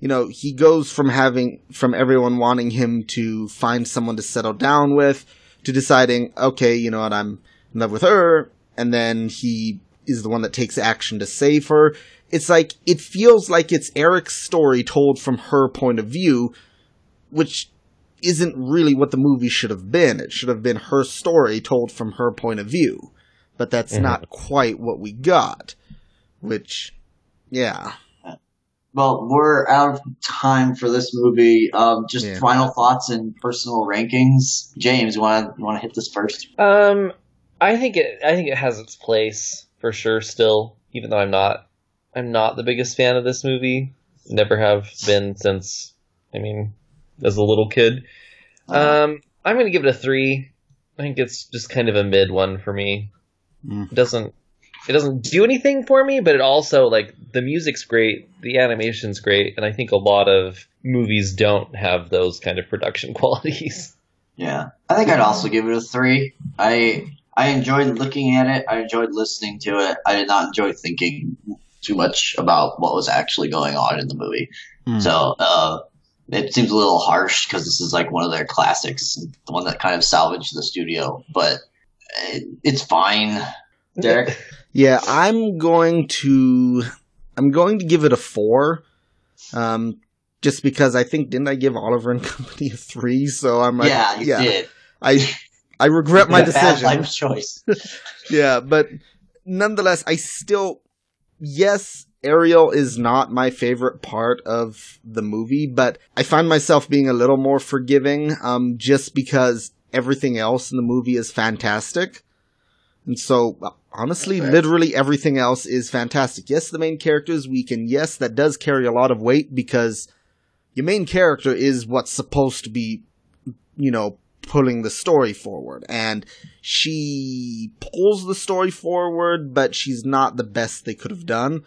you know, he goes from having from everyone wanting him to find someone to settle down with to deciding, okay, you know what, I'm in love with her, and then he is the one that takes action to save her. It's like it feels like it's Eric's story told from her point of view, which isn't really what the movie should have been. It should have been her story told from her point of view. But that's Mhm. not quite what we got. Which yeah. Well, we're out of time for this movie. Um, just Yeah. final thoughts and personal rankings. James, you want to you want to hit this first? Um, I think it. I think it has its place for sure. Still, even though I'm not, I'm not the biggest fan of this movie. Never have been since. I mean, as a little kid. Uh, Um, I'm gonna give it a three. I think it's just kind of a mid one for me. Mm. It doesn't. It doesn't do anything for me, but it also like the music's great, the animation's great, and I think a lot of movies don't have those kind of production <laughs> qualities. yeah, I think I'd also give it a three. I I enjoyed looking at it. I enjoyed listening to it. I did not enjoy thinking too much about what was actually going on in the movie. Hmm. So uh, it seems a little harsh because this is like one of their classics, the one that kind of salvaged the studio. But it, it's fine. <laughs> Derek, Yeah, I'm going to I'm going to give it a four. Um just because I think didn't I give Oliver and <laughs> Company a three? So I'm like yeah, you did. I I regret <laughs> my Bad decision. life choice. <laughs> yeah, but nonetheless, I still, yes, Ariel is not my favorite part of the movie, but I find myself being a little more forgiving, um, just because everything else in the movie is fantastic. And so, honestly, Fair. literally everything else is fantastic. Yes, the main character is weak, and yes, that does carry a lot of weight because your main character is what's supposed to be, you know, pulling the story forward. And she pulls the story forward, but she's not the best they could have done.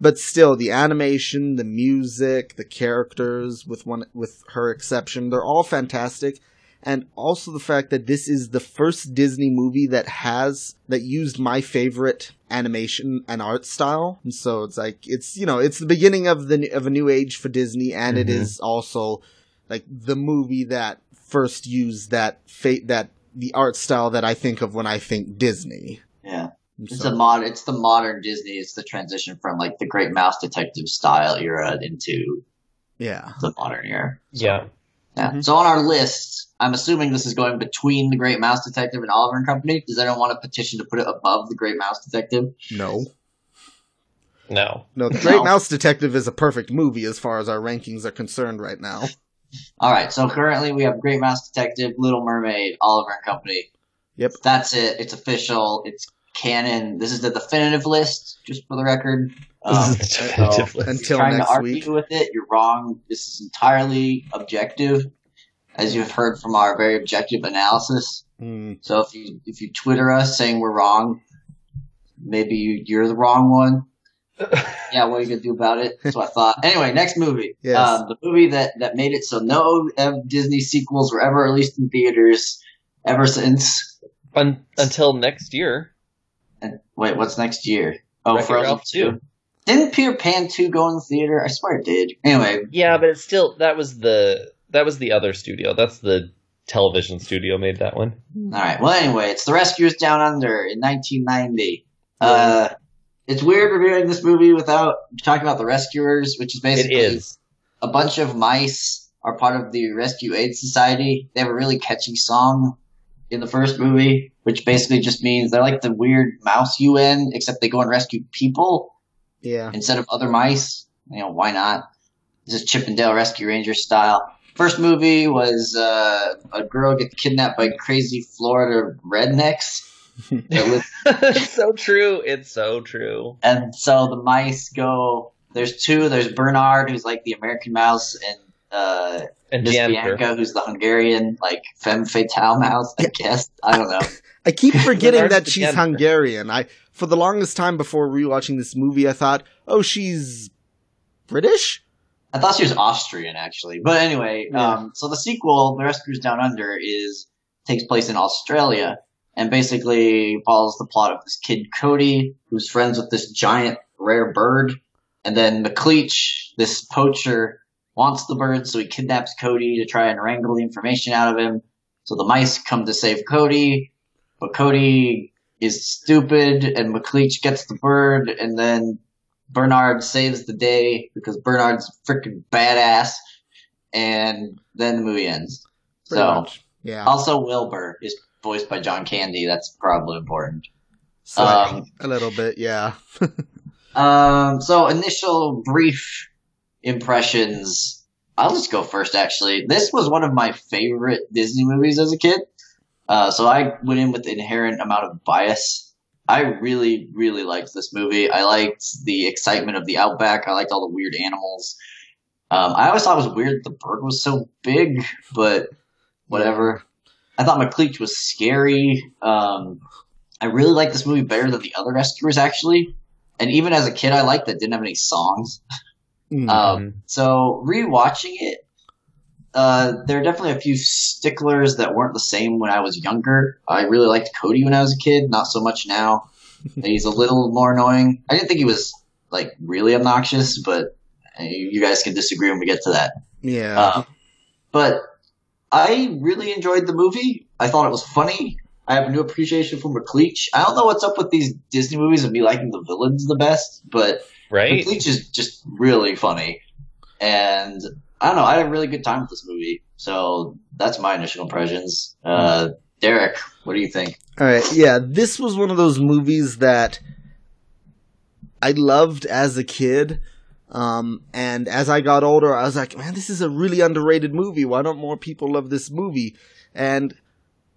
But still, the animation, the music, the characters, with one with her exception, they're all fantastic. And also the fact that this is the first Disney movie that has that used my favorite animation and art style. And so it's like it's you know it's the beginning of the of a new age for Disney, and it Mhm. is also like the movie that first used that fate that the art style that I think of when I think Disney. Yeah. It's So- a mod. It's the modern Disney. It's the transition from like the Great Mouse Detective style era into yeah. the modern era. Yeah. Yeah. Mhm. So on our list, I'm assuming this is going between the Great Mouse Detective and Oliver and Company. Does anyone want a petition to put it above the Great Mouse Detective? No. No. No, The Great No. Mouse Detective is a perfect movie as far as our rankings are concerned right now. All right. So currently we have Great Mouse Detective, Little Mermaid, Oliver and Company. Yep. That's it. It's official. It's canon. This is the definitive list, just for the record. Um, <laughs> This is so- Until trying to next argue week. with it, you're wrong. This is entirely objective, as you've heard from our very objective analysis. Hmm. So if you if you Twitter us saying we're wrong, maybe you, you're the wrong one. <laughs> Yeah, what are you gonna do about it? That's what I thought. Anyway, next movie. Yes. Um, the movie that that made it so no uh, Disney sequels were ever released in theaters ever since. Un- until next year. And wait, what's next year? Oh, Wreck-It Frozen Ralph two. 2. Didn't Peter Pan two go in the theater? I swear it did. Anyway, Yeah, but it's still that was the that was the other studio. That's the television studio made that one. All right. Well, anyway, it's The Rescuers Down Under in 1990. Uh, it's weird reviewing this movie without talking about the Rescuers, which is basically is. a bunch of mice are part of the Rescue Aid Society. They have a really catchy song in the first movie, which basically just means they're like the weird mouse UN, except they go and rescue people Yeah. instead of other mice. You know, why not? This is Chip 'n Dale Rescue Ranger style. First movie was uh, a girl gets kidnapped by crazy Florida rednecks. <laughs> that live- it's <laughs> so true. It's so true. and so the mice go. There's two. There's Bernard, who's like the American mouse, and uh, And Miss Janitor. Bianca, who's the Hungarian like femme fatale mouse. I guess I don't know. <laughs> I keep <laughs> forgetting that she's. Hungarian. I for the longest time before rewatching this movie, I thought, oh, she's British. I thought she was Austrian actually, but anyway. Yeah. Um, so the sequel, The Rescuers Down Under, is takes place in Australia and basically follows the plot of this kid Cody, who's friends with this giant rare bird, and then McLeach, this poacher, wants the bird, so he kidnaps Cody to try and wrangle the information out of him. So the mice come to save Cody, but Cody is stupid, and McLeach gets the bird, and then Bernard saves the day because Bernard's freaking badass, and then the movie ends. Pretty so, much. Yeah. also Wilbur is voiced by John Candy. That's probably important. So, um, a little bit, yeah. <laughs> Um, so initial brief impressions. I'll just go first. Actually, this was one of my favorite Disney movies as a kid. Uh, so I went in with inherent amount of bias. I really, really liked this movie. I liked the excitement of the outback. I liked all the weird animals. Um, I always thought it was weird that the bird was so big, but whatever. I thought McLeach was scary. Um, I really liked this movie better than the other rescuers, actually. And even as a kid, I liked that didn't have any songs. Mm. Um, so rewatching it, uh, there are definitely a few sticklers that weren't the same when I was younger. I really liked Cody when I was a kid, not so much now. <laughs> He's a little more annoying. I didn't think he was like really obnoxious, but uh, you guys can disagree when we get to that. yeah. Um, but I really enjoyed the movie. I thought it was funny. I have a new appreciation for McLeach. I don't know what's up with these Disney movies and me liking the villains the best, but Right? McLeach is just really funny. And I don't know, I had a really good time with this movie. So that's my initial impressions. Uh, Derek, what do you think? All right, yeah, this was one of those movies that I loved as a kid. Um, and as I got older, I was like, man, this is a really underrated movie. Why don't more people love this movie? And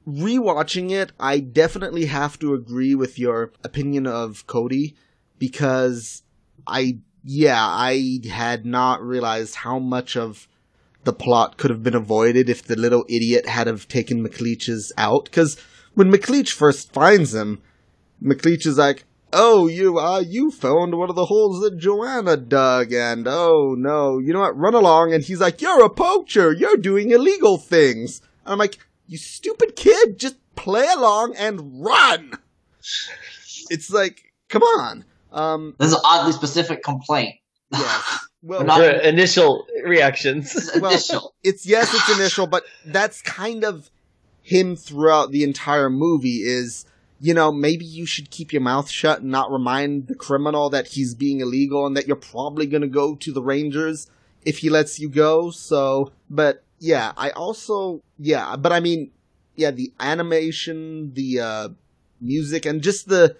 rewatching it, I definitely have to agree with your opinion of Cody because I, yeah, I had not realized how much of the plot could have been avoided if the little idiot had have taken McLeach's out. Because when McLeach first finds him, McLeach is like, "Oh, you uh, you found one of the holes that Joanna dug, and oh no, you know what? Run along." And he's like, "You're a poacher. You're doing illegal things." And I'm like, "You stupid kid, just play along and run." It's like, come on. Um, This is an oddly specific complaint. yeah. <laughs> Well, not- initial reactions. Well, initial. it's yes, it's initial, but that's kind of him throughout the entire movie. Is you know, maybe you should keep your mouth shut and not remind the criminal that he's being illegal and that you're probably going to go to the Rangers if he lets you go. So, but yeah, I also, yeah, but I mean, yeah, the animation, the uh, music, and just the,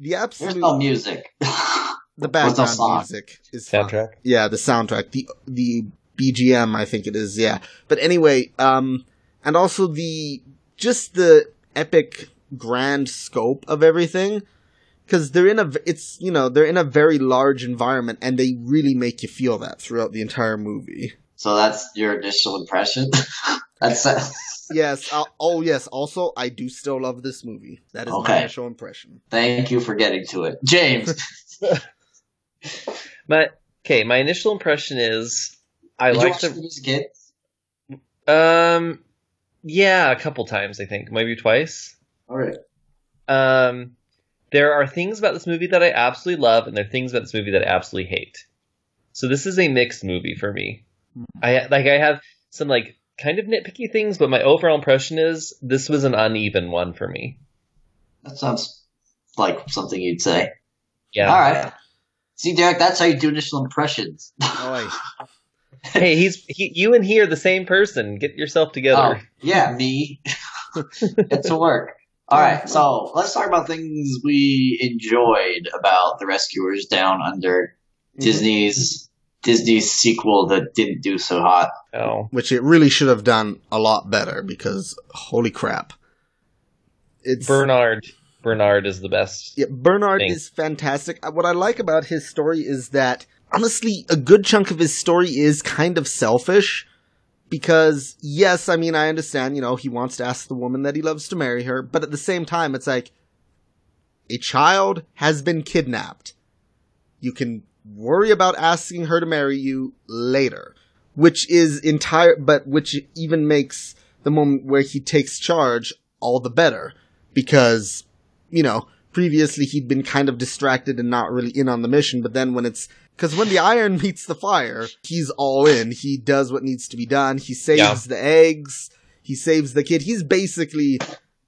the There's no music. <laughs> the What's the background song? music is fine. Soundtrack. Yeah, the soundtrack, the the BGM, I think it is. Yeah, but anyway, um, and also the just the epic grand scope of everything, because they're in a it's you know they're in a very large environment and they really make you feel that throughout the entire movie. so that's your initial impression. <laughs> that's <laughs> Yes. Uh, oh, yes. Also, I do still love this movie. That is my initial impression. thank you for getting to it, James. <laughs> My okay, my initial impression is I like watch the it as a kid? um yeah, a couple times I think, maybe twice. All right. Um there are things about this movie that I absolutely love and there are things about this movie that I absolutely hate. So this is a mixed movie for me. I like I have some like kind of nitpicky things, but my overall impression is this was an uneven one for me. That sounds like something you'd say. Yeah. All right. See, Derek, that's how you do initial impressions. <laughs> Oh, hey, he's he, you and he are the same person. Get yourself Oh, together. yeah, me. <laughs> Get to work. All right, so let's talk about things we enjoyed about the Rescuers Down Under mm-hmm. Disney's Disney's sequel that didn't do so hot. Oh. which it really should have done a lot better because holy crap, it's Bernard. Bernard is the best. Yeah, Bernard thing. is fantastic. Uh, What I like about his story is that honestly, a good chunk of his story is kind of selfish. Because yes, I mean I understand, you know, he wants to ask the woman that he loves to marry her, but at the same time it's like a child has been kidnapped. You can worry about asking her to marry you later, which is entire but which even makes the moment where he takes charge all the better because you know, previously he'd been kind of distracted and not really in on the mission, but then when it's because when the <laughs> iron meets the fire, he's all in. He does what needs to be done. He saves Yeah. the eggs. He saves the kid. He's basically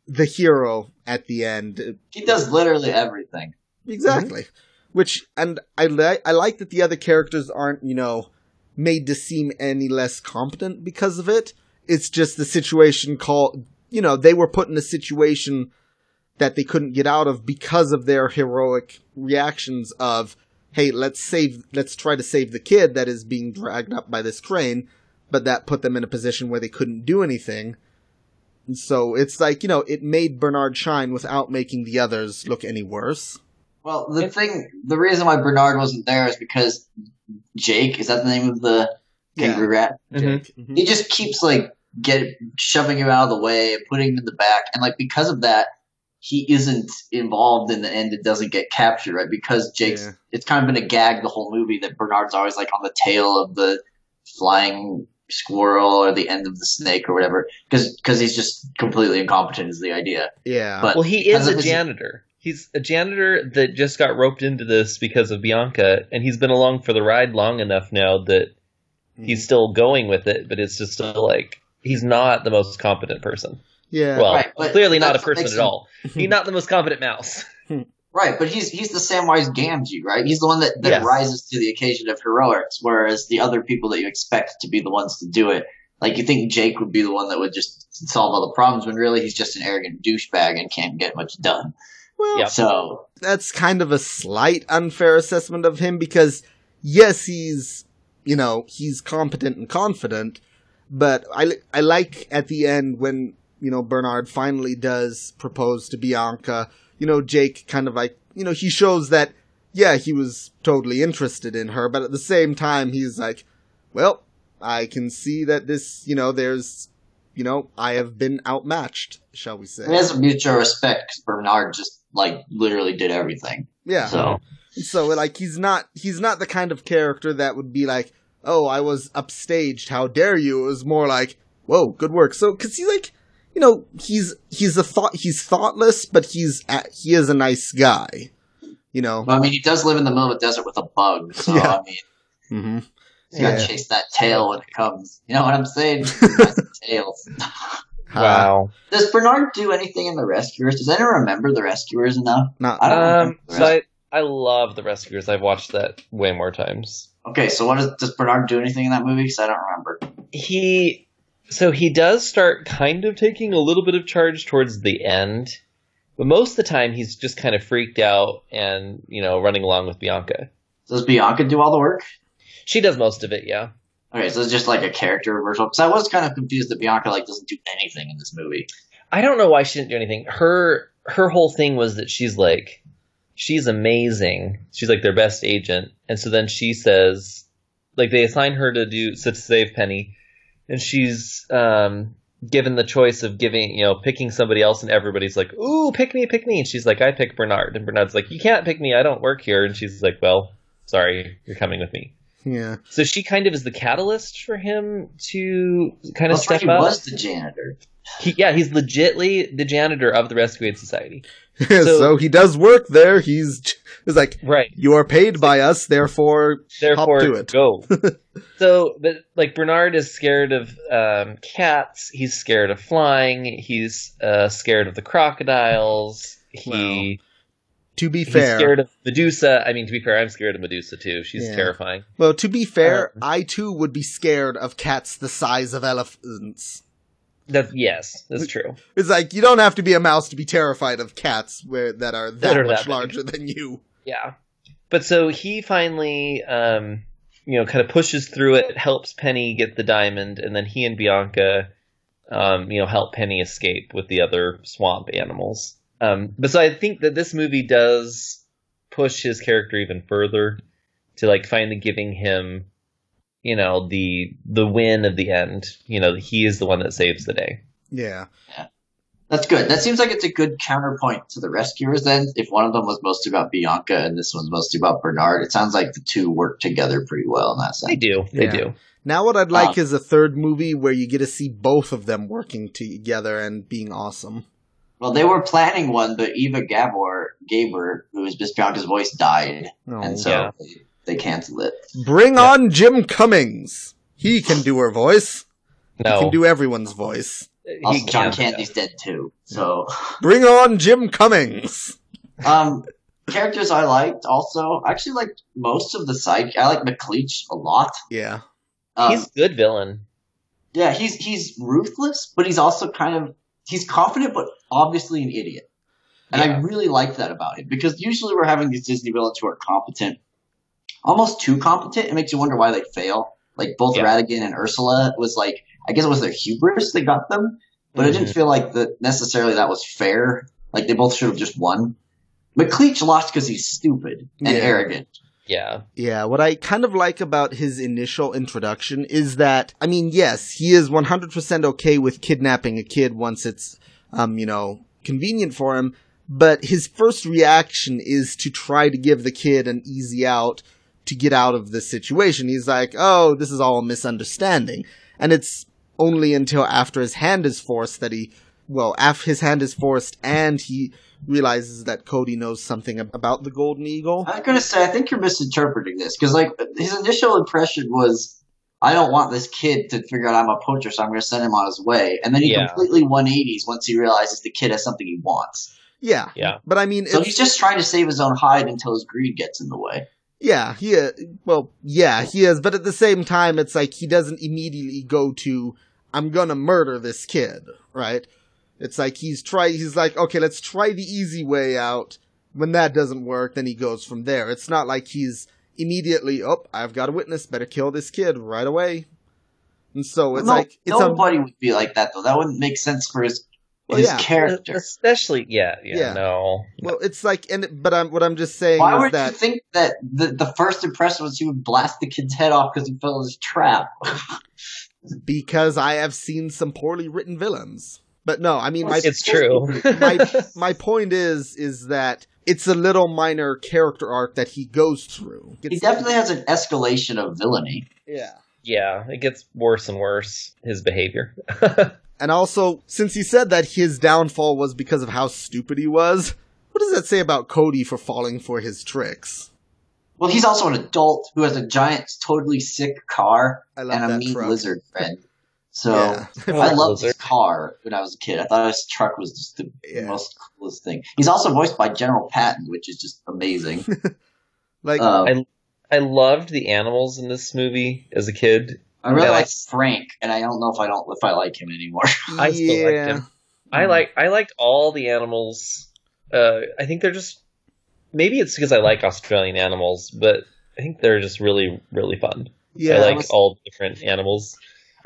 the hero at the end. He does literally everything. Exactly. Mm-hmm. Which and I li- I like that the other characters aren't you know made to seem any less competent because of it. It's just the situation called you know they were put in a situation that they couldn't get out of because of their heroic reactions of hey let's save let's try to save the kid that is being dragged up by this crane but that put them in a position where they couldn't do anything and so it's like you know it made bernard shine without making the others look any worse Well, the thing, the reason why Bernard wasn't there is because Jake, is that the name of the kangaroo rat? Mhm. Mhm. He just keeps like get shoving him out of the way and putting him in the back, and like because of that, he isn't involved in the end. It doesn't get captured, right? Because Jake's. Yeah. It's kind of been a gag the whole movie that Bernard's always like on the tail of the flying squirrel or the end of the snake or whatever, because because he's just completely incompetent. Is the idea? yeah But Well, he is a of his- janitor. He's a janitor that just got roped into this because of Bianca, and he's been along for the ride long enough now that hmm. he's still going with it. But it's just still like he's not the most competent person. yeah Well, Right, clearly not a person at him- all. <laughs> He's not the most competent mouse. <laughs> Right, but he's he's the Samwise Gamgee, right? He's the one that, that Yes. rises to the occasion of heroics, whereas the other people that you expect to be the ones to do it, like you think Jake would be the one that would just solve all the problems, when really he's just an arrogant douchebag and can't get much done. Well Yep. So that's kind of a slight unfair assessment of him because yes he's you know he's competent and confident but i i like at the end when you know bernard finally does propose to bianca you know jake kind of like you know he shows that yeah he was totally interested in her but at the same time he's like well i can see that this you know there's you know i have been outmatched shall we say he has a mutual respect because Bernard just like literally did everything. yeah So So like he's not he's not the kind of character that would be like, "Oh, I was upstaged. How dare you?" It was more like, "Whoa, good work." So cuz he's like, you know, he's he's a thought he's thoughtless, but he's a- he is a nice guy. You know. I mean, he does live in the middle of the desert with a bug, so Yeah. I mean, Mhm. he's got to Yeah. chase that tail when it comes. You know what I'm saying? <laughs> Nice tails. <laughs> Wow. Does Bernard do anything in the Rescuers? Does anyone remember the Rescuers enough? Not I don't Um, the so I, I love the Rescuers. I've watched that way more times. Okay, so what is, does Bernard do anything in that movie? Because I don't remember. He so he does start kind of taking a little bit of charge towards the end, but most of the time he's just kind of freaked out and you know running along with Bianca. Does Bianca do all the work? She does most of it, yeah. Okay, so it's just like a character reversal. Because I was kind of confused that Bianca like doesn't do anything in this movie. I don't know why she didn't do anything. Her her whole thing was that she's like she's amazing. She's like their best agent. And so then she says like they assign her to do to save Penny and she's um given the choice of giving, you know, picking somebody else and everybody's like, "Ooh, pick me, pick me." And she's like, "I pick Bernard." And Bernard's like, "You can't pick me. I don't work here." And she's like, "Well, sorry. You're coming with me." Yeah. So she kind of is the catalyst for him to kind of That's right, step he up. was the janitor. He, yeah, he's legitly the janitor of the Rescue Aid Society. <laughs> So, he does work there. He's it's like Right. you are paid by us, therefore Therefore, to it. go. <laughs> so, but like Bernard is scared of um, cats. He's scared of flying. He's uh, scared of the crocodiles. He to be he's fair. scared of Medusa. I mean, to be fair, I'm scared of Medusa too. She's Yeah. terrifying. well, to be fair, Um, I too would be scared of cats the size of elephants. That yes, that's true. It's like you don't have to be a mouse to be terrified of cats where that are that That are much that big. larger than you. Yeah. But so he finally, um, you know, kind of pushes through it, helps Penny get the diamond, and then he and Bianca, um, you know, help Penny escape with the other swamp animals. Um, but so I think that this movie does push his character even further to like finally giving him, you know, the the win of the end. You know, he is the one that saves the day. Yeah. yeah. That's good. That seems like it's a good counterpoint to the Rescuers. Then, if one of them was mostly about Bianca and this one's mostly about Bernard, it sounds like the two work together pretty well in that sense. They do. They Yeah. do. Now what I'd like Ah. is a third movie where you get to see both of them working together and being awesome. Well, they were planning one, but Eva Gabor, Gaber, who was Miss Bianca's voice, died, Oh. and so Yeah. they, they canceled it. Bring Yeah. on Jim Cummings. He can do her voice. No. He can do everyone's voice. he John can't. Candy's dead too. So, <laughs> Bring on Jim Cummings. um, characters I liked also. I actually liked most of the side. I like McLeach a lot. Yeah. Um, He's a good villain. Yeah, he's he's ruthless, but he's also kind of he's confident, but obviously an idiot. And I really like that about him because usually we're having these Disney villains who are competent, almost too competent. It makes you wonder why they fail. Like both Yeah. Ratigan and Ursula was like I guess it was their hubris that got them, but it didn't Mm-hmm. feel like that necessarily that was fair. Like they both should have just won. McLeach lost because he's stupid and Yeah. arrogant. Yeah. Yeah, what I kind of like about his initial introduction is that, I mean, yes, he is 100% okay with kidnapping a kid once it's, um, you know, convenient for him, but his first reaction is to try to give the kid an easy out to get out of this situation. He's like, oh, this is all a misunderstanding. And it's only until after his hand is forced that he, well, after his hand is forced and he realizes that Cody knows something about the Golden Eagle. I'm gonna say, I think you're misinterpreting this because, like, his initial impression was, "I don't want this kid to figure out I'm a poacher, so I'm gonna send him on his way." And then he Yeah. completely 180s once he realizes the kid has something he wants. Yeah. Yeah. But I mean, So it's, he's just trying to save his own hide until his greed gets in the way. yeah, he, uh, well, yeah, he is. But at the same time, it's like he doesn't immediately go to, I'm gonna murder this kid, right? It's like he's try, he's like, okay, let's try the easy way out. When that doesn't work, then he goes from there. It's not like he's immediately, oh, I've got a witness, better kill this kid right away. And so it's no, like, it's a, nobody would be like that though. That wouldn't make sense for his Well, his yeah. character. Especially, yeah, yeah, Yeah. no. well, it's like, and, but I'm, what I'm just saying Why is would that, you think that the, the first impression was he would blast the kid's head off because he fell in his trap? <laughs> because I have seen some poorly written villains. But no, I mean, my, It's true. my <laughs> my point is is that it's a little minor character arc that he goes through. he It's- definitely has an escalation of villainy. yeah. yeah, it gets worse and worse, his behavior. <laughs> And also, since he said that his downfall was because of how stupid he was, what does that say about Cody for falling for his tricks? Well, he's also an adult who has a giant, totally sick car I love and a that mean truck. lizard friend. So Yeah. <laughs> I loved his car when I was a kid. I thought his truck was just the Yeah. most coolest thing. He's also voiced by General Patton, which is just amazing. <laughs> Like, Um, I loved the animals in this movie as a kid. I really I like like- Frank, and I don't know if I don't if I like him anymore. <laughs> I still liked yeah. him. I like I liked all the animals. Uh, I think they're just maybe it's because I like Australian animals, but I think they're just really really fun. Yeah. I like was- all different animals.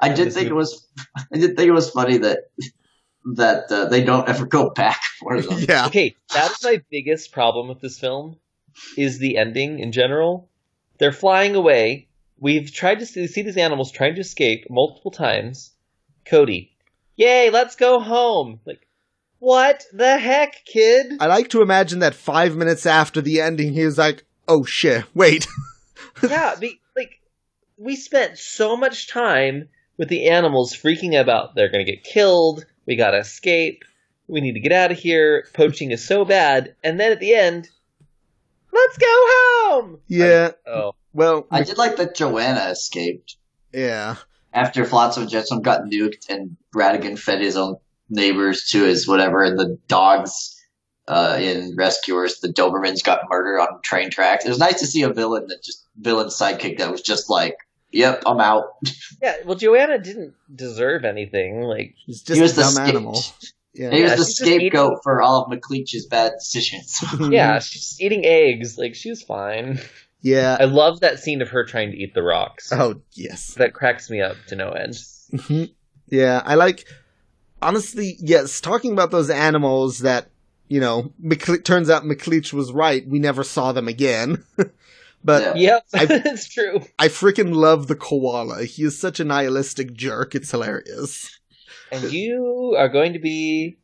I did This think it was <laughs> I did think it was funny that that uh, they don't ever go back <laughs> for them. yeah. Okay, that is my biggest problem with this film. Is the ending in general? They're flying away. We've tried to see, see these animals trying to escape multiple times. Cody, yay, let's go home. Like, what the heck, kid? I like to imagine that five minutes after the ending, he was like, oh shit, wait. <laughs> yeah, the, like we spent so much time with the animals freaking about they're going to get killed. We got to escape. We need to get out of here. Poaching is so bad. And then at the end, let's go home. Yeah. Oh, Well, I did like that Joanna escaped yeah. after Flotsam and Jetsam got nuked and Ratigan fed his own neighbors to his whatever, and the dogs uh, in Rescuers, the Dobermans got murdered on train tracks. It was nice to see a villain that just villain sidekick that was just like, "Yep, I'm out." yeah. Well, Joanna didn't deserve anything. Like, He's he was a the dumb scape- animal. Yeah. He was Yeah, the she's just eating- scapegoat for all of McLeach's bad decisions. <laughs> <laughs> yeah, she's eating eggs. Like, she's fine. Yeah. I love that scene of her trying to eat the rocks. Oh, yes. That cracks me up to no end. Mhm. Yeah, I like. Honestly, yes. Talking about those animals that you know, McLe- turns out McLeach was right. We never saw them again. <laughs> but Yeah. Yep, it's <laughs> true. I freaking love the koala. He is such a nihilistic jerk. It's hilarious. And you are going to be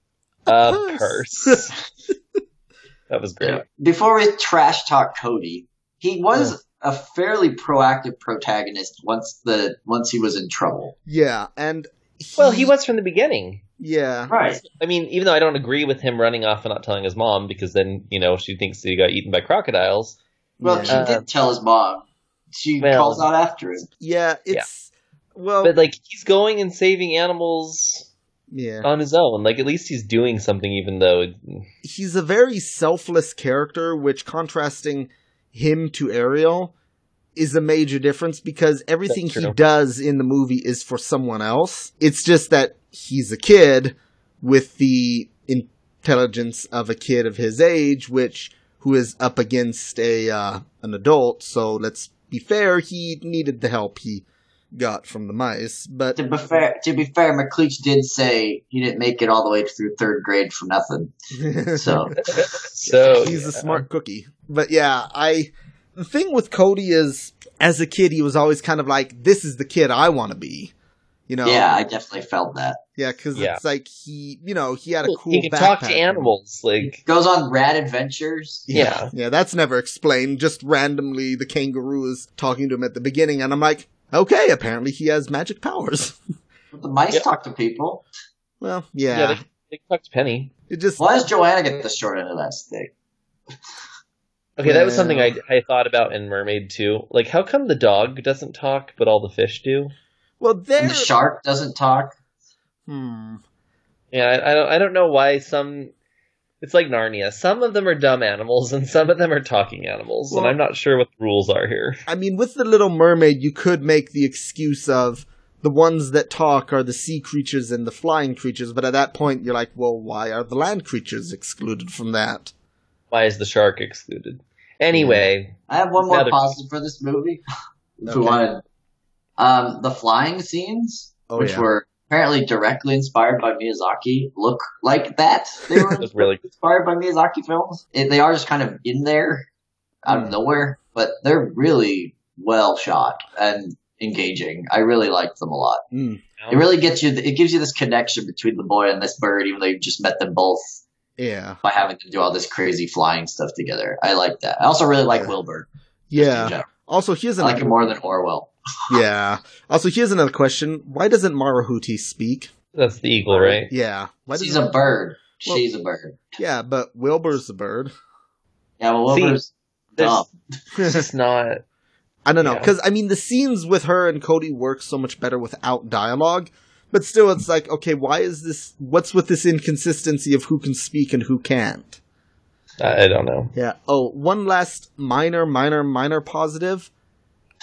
a purse. purse. <laughs> that was great. Before we trash talk Cody, he was a fairly proactive protagonist once the once he was in trouble. Yeah, and Well, he was from the beginning. Yeah, Right. I mean, even though I don't agree with him running off and not telling his mom, because then you know she thinks he got eaten by crocodiles. Well, yeah. she Uh, did tell his mom. She well- calls out after him. yeah. It's well, But like, he's going and saving animals yeah. on his own. Like, at least he's doing something, even though. he's a very selfless character, which contrasting him to Ariel is a major difference because everything he does in the movie is for someone else. It's just that he's a kid with the intelligence of a kid of his age, which who is up against a uh, an adult. So let's be fair, he needed the help he got from the mice, but To be fair, to be fair, McLeach did say he didn't make it all the way through third grade for nothing. <laughs> So So he's yeah. a smart cookie. But yeah, I the thing with Cody is as a kid he was always kind of like this is the kid I want to be. You know. yeah, I definitely felt that. Yeah, cuz Yeah. it's like he, you know, he had a cool he can talk to animals. Like, Goes on rad adventures. yeah. Yeah, that's never explained. Just randomly the kangaroo is talking to him at the beginning and I'm like, "Okay, apparently he has magic powers." But the mice Yep. talk to people. well, yeah, yeah. they, they talk to Penny. it just Why does Joanna get the short end of that stick? Okay, that was something I, I thought about in Mermaid too. Like, how come the dog doesn't talk, but all the fish do? well there And the shark doesn't talk. Hmm. Yeah, I, I don't I don't know why some. It's like Narnia. Some of them are dumb animals, and some of them are talking animals, and I'm not sure what the rules are here. I mean, with the Little Mermaid, you could make the excuse of the ones that talk are the sea creatures and the flying creatures, but at that point, you're like, well, why are the land creatures excluded from that? Why is the shark excluded? Anyway, I have one more Another- positive for this movie. <laughs> if we Okay. wanted, um, the flying scenes, Oh, which yeah. were apparently directly inspired by Miyazaki, look like that. They were <laughs> really- inspired by Miyazaki films. It, they are just kind of in there, out Hmm. of nowhere, but they're really well shot and engaging. I really liked them a lot. Mm, It really gets you. It gives you this connection between the boy and this bird, even though you've just met them both yeah. by having to do all this crazy flying stuff together. I like that. I also really like. Wilbur. Yeah. Also, here's I like him more than Orville. Yeah. Also, here's another question. Why doesn't Marahute speak? that's the eagle, right? Yeah. Why She's a bird. Well- She's a bird. Yeah, but Wilbur's a bird. Yeah, well, Wilbur's dumb. <laughs> It's just not. I don't know, Yeah. because I mean, the scenes with her and Cody work so much better without dialogue. But still, it's like, okay, why is this? What's with this inconsistency of who can speak and who can't? I, I don't know. Yeah. Oh, one last minor, minor, minor positive.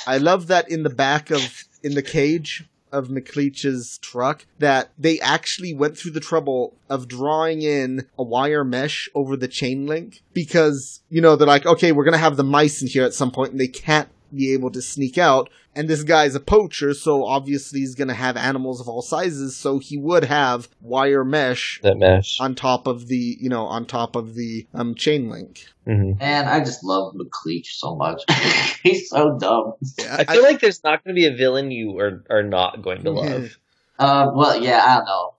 I love that in the back of in the cage of McLeach's truck that they actually went through the trouble of drawing in a wire mesh over the chain link because you know they're like, okay, we're gonna have the mice in here at some point, and they can't be able to sneak out. And this guy's a poacher, so obviously he's gonna have animals of all sizes, so he would have wire mesh That mesh. on top of the you know on top of the um chain link. hmm Man, I just love McLeach so much. <laughs> He's so dumb. Yeah, I feel like there's not going to be a villain you are are not going to love. Uh, well, yeah, I don't know.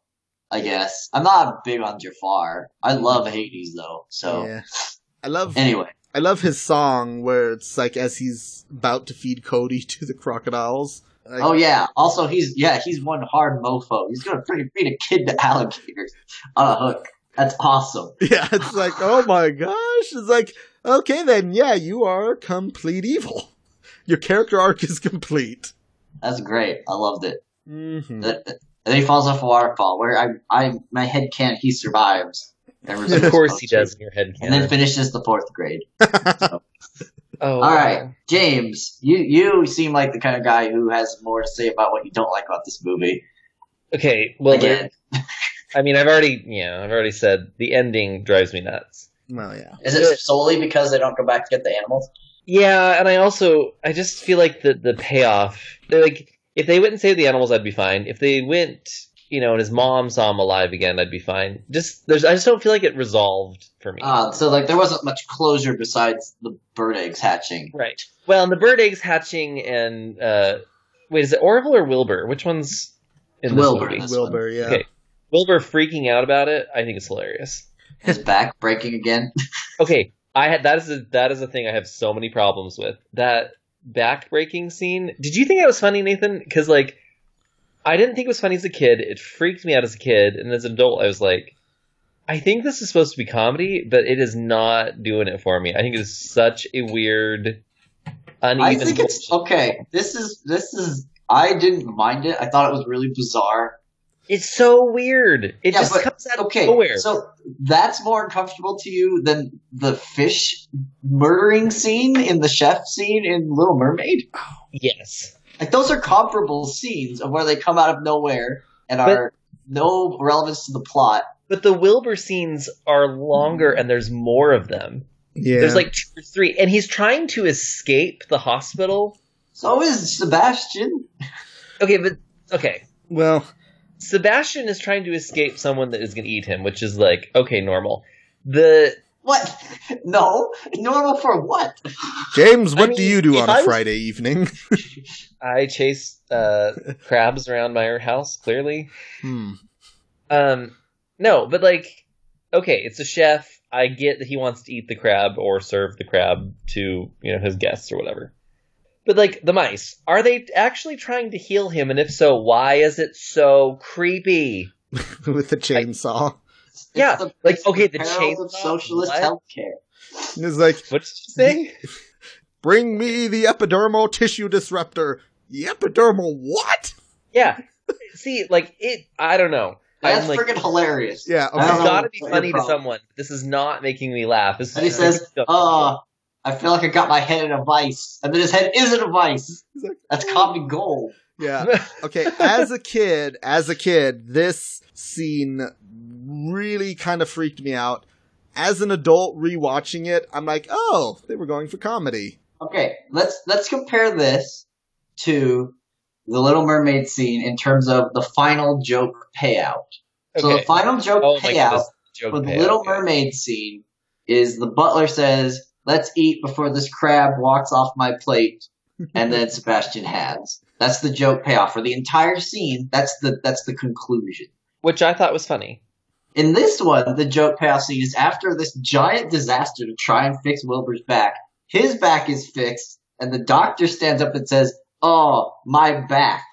I guess I'm not big on Jafar. I love Hades though. So yeah. I love anyway, I love his song where it's like as he's about to feed Cody <laughs> to the crocodiles. Like, oh yeah. Also, he's yeah, he's one hard mofo. He's gonna feed feed a kid to alligators on a hook. That's awesome. <laughs> yeah, it's like oh my gosh, it's like okay then, yeah, you are complete evil. <laughs> Your character arc is complete. That's great. I loved it. Mm-hmm. And then he falls off a waterfall where I, I, my head can't. He survives. There Of course he does in your head And then finishes the fourth grade. <laughs> Oh, All right, James, you you seem like the kind of guy who has more to say about what you don't like about this movie. Okay. Well, Again, there- <laughs> I mean, I've already, yeah, I've already said the ending drives me nuts. Well, yeah. is it solely because they don't go back to get the animals? Yeah, and I also I just feel like the the payoff. they're Like if they went and saved the animals, I'd be fine. If they went, you know, and his mom saw him alive again, I'd be fine. Just there's I just don't feel like it resolved for me. Uh, so like there wasn't much closure besides the bird eggs hatching. right. Well, and the bird eggs hatching and uh wait, is it Orville or Wilbur? Which one's in this Wilbur. movie? This Wilbur, yeah. Okay. Wilbur freaking out about it, I think it's hilarious. His back breaking again. <laughs> Okay, I had that is a that is a thing I have so many problems with. That back breaking scene. Did you think it was funny, Nathan? Because like, I didn't think it was funny as a kid. It freaked me out as a kid, and as an adult, I was like, I think this is supposed to be comedy, but it is not doing it for me. I think it is such a weird, uneven. I think it's okay. This is this is. I didn't mind it. I thought it was really bizarre. It's so weird. It Yeah, just but- comes out Okay, of nowhere. so that's more uncomfortable to you than the fish murdering scene in the chef scene in Little Mermaid. Oh. yes. Like those are comparable scenes of where they come out of nowhere and But- are no relevance to the plot. But the Wilbur scenes are longer and there's more of them. Yeah. There's like two or three, and he's trying to escape the hospital. So is Sebastian. Okay, but okay. well, Sebastian is trying to escape someone that is going to eat him, which is like okay, normal. The What? No, normal for what? James, what I do mean, you do on a I was- Friday evening? <laughs> I chase uh, crabs around my house. Clearly, hmm. um, no, but like, okay, it's a chef. I get that he wants to eat the crab or serve the crab to you know his guests or whatever. But like the mice, are they actually trying to heal him? And if so, why is it so creepy? <laughs> With the chainsaw. It's Yeah, the- like, it's the okay, the perils of socialist what? healthcare. And it's like, What did you say? bring me the epidermal tissue disruptor. The epidermal what? Yeah. See, like it. I don't know. That's I'm like, freaking hilarious. Yeah, I okay. don't it's know got to be funny to someone. This is not making me laugh. This And he says, "Oh, I feel like I got my head in a vice," and then his head is in a vice. That's comedy gold. Yeah. <laughs> Okay, as a kid, as a kid, this scene really kind of freaked me out. As an adult rewatching it, I'm like, oh, they were going for comedy. Okay, let's let's compare this to the Little Mermaid scene in terms of the final joke payout. Okay. So the final joke Oh payout goodness. Joke for the payout, Little okay. Mermaid scene is the butler says, "Let's eat before this crab walks off my plate," and then Sebastian has. That's the joke payoff for the entire scene. That's the that's the conclusion. which I thought was funny. In this one, the joke payoff scene is after this giant disaster to try and fix Wilbur's back. His back is fixed, and the doctor stands up and says, "Oh, my back,"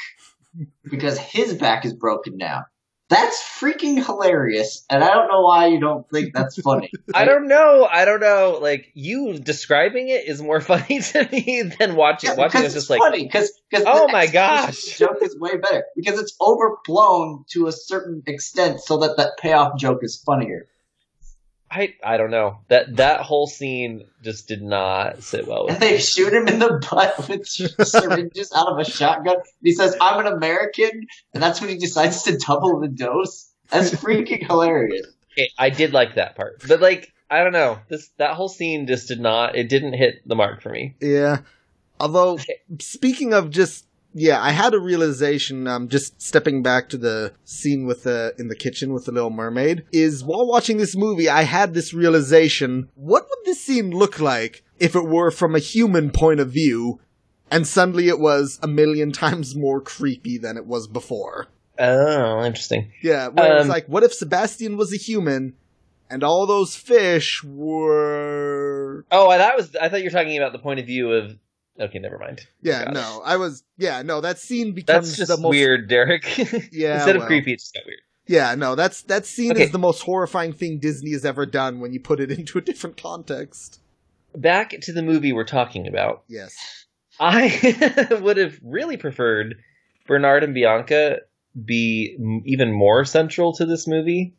because his back is broken now. That's freaking hilarious, and I don't know why you don't think that's funny. <laughs> I don't know. I don't know. Like you describing it is more <laughs> funny to me than watching. Yeah, watching is it's just like, funny. Because Oh my gosh. <laughs> joke is way better because it's overblown to a certain extent, so that that payoff joke is funnier. I I don't know that that whole scene just did not sit well with And me. they shoot him in the butt with <laughs> syringes out of a shotgun. He says, "I'm an American," and that's when he decides to double the dose. That's freaking hilarious. Okay, I did like that part, but like I don't know this that whole scene just did not. It didn't hit the mark for me. Yeah. Although, speaking of just, yeah, I had a realization, um, just stepping back to the scene with the, in the kitchen with the Little Mermaid, is while watching this movie, I had this realization, what would this scene look like if it were from a human point of view, and suddenly it was a million <laughs> times more creepy than it was before? Oh, interesting. Yeah, where it's Um, like, what if Sebastian was a human, and all those fish were Oh, that was. I thought you were talking about the point of view of. Okay, never mind. Yeah, Got it. no, I was. Yeah, no, that scene becomes That's just the most. weird, Derek. <laughs> Yeah, Instead of creepy, it just got weird. Yeah, no, that's that scene Okay. is the most horrifying thing Disney has ever done when you put it <laughs> into a different context. Back to the movie we're talking about. Yes. I <laughs> would have really preferred Bernard and Bianca be even more central to this movie.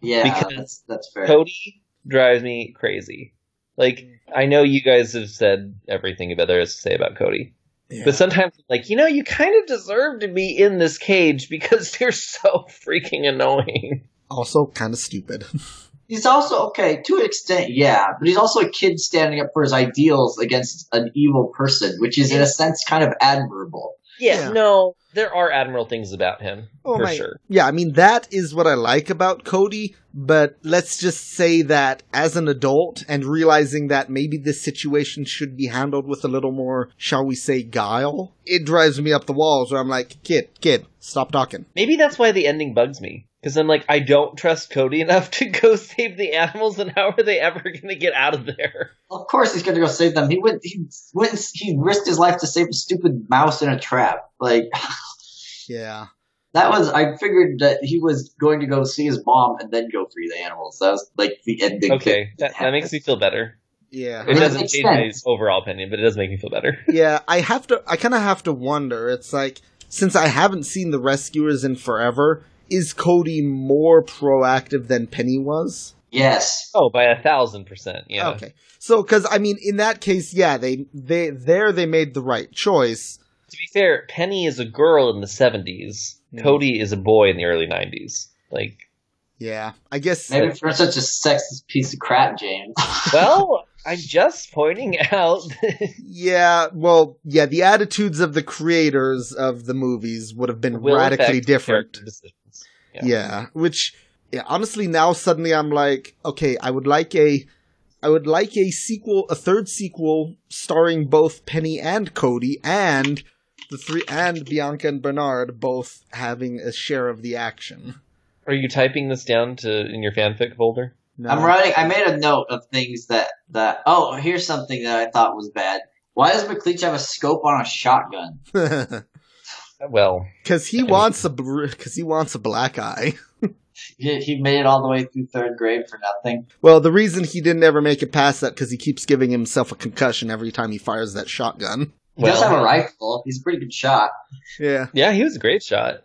Yeah, Because that's that's fair. Cody drives me crazy. Like, mm. I know you guys have said everything about there is to say about Cody. Yeah. But sometimes, like, you know, you kind of deserve to be in this cage because <laughs> you're so freaking annoying. also kind of stupid. <laughs> He's also okay to an extent, yeah, but he's also a kid standing up for his ideals against an evil person, which is in a sense kind of admirable. Yeah, Yeah. no, there are admirable things about him, Oh for my- sure. yeah, I mean that is what I like about Cody, but let's just say that as an adult and realizing that maybe this situation should be handled with a little more, shall we say, guile, it drives me up the walls where I'm like, kid, kid, stop talking. Maybe that's why the ending bugs me. Because I'm like, I don't trust Cody enough to go <laughs> save the animals, and how are they ever going to get out of there? Of course, he's going to go save them. He went. He went. He risked his life to save a stupid mouse in a trap. Like <laughs> Yeah. that was. I figured that he was going to go see his mom and then go free the animals. That was like the ending. Okay, that, that makes me feel better. Yeah. It That doesn't makes change my overall opinion, but it does make me feel better. <laughs> yeah, I have to. I kind of have to wonder. It's like since I haven't seen the rescuers in forever, is Cody more proactive than Penny was? Yes. Oh, by a thousand percent, yeah. Okay, so because I mean, in that case, yeah, they they there they made the right choice. To be fair, Penny is a girl in the 70s. Hmm. Cody is a boy in the early 90s. Like, Yeah, I guess. Maybe for such a sexist piece of crap, James. <laughs> well, I'm just pointing out. <laughs> Yeah, well, yeah, the attitudes of the creators of the movies would have been will radically different. Character. Yeah. which yeah, honestly now suddenly I'm like, okay, I would like a I would like a sequel, a third sequel starring both Penny and Cody and the three and Bianca and Bernard both having a share of the action. Are you typing this down to in your fanfic folder? No. I'm writing. I made a note of things that that. Oh, here's something that I thought was bad. Why does McLeach have a scope on a shotgun? <laughs> Well, Cuz he wants a cuz he wants a black eye. <laughs> He, he made it all the way through third grade for nothing. Well, the reason he didn't ever make it past that cuz he keeps giving himself a concussion every time he fires that shotgun. He does have a <laughs> rifle. He's a pretty good shot. Yeah. yeah, he was a great shot.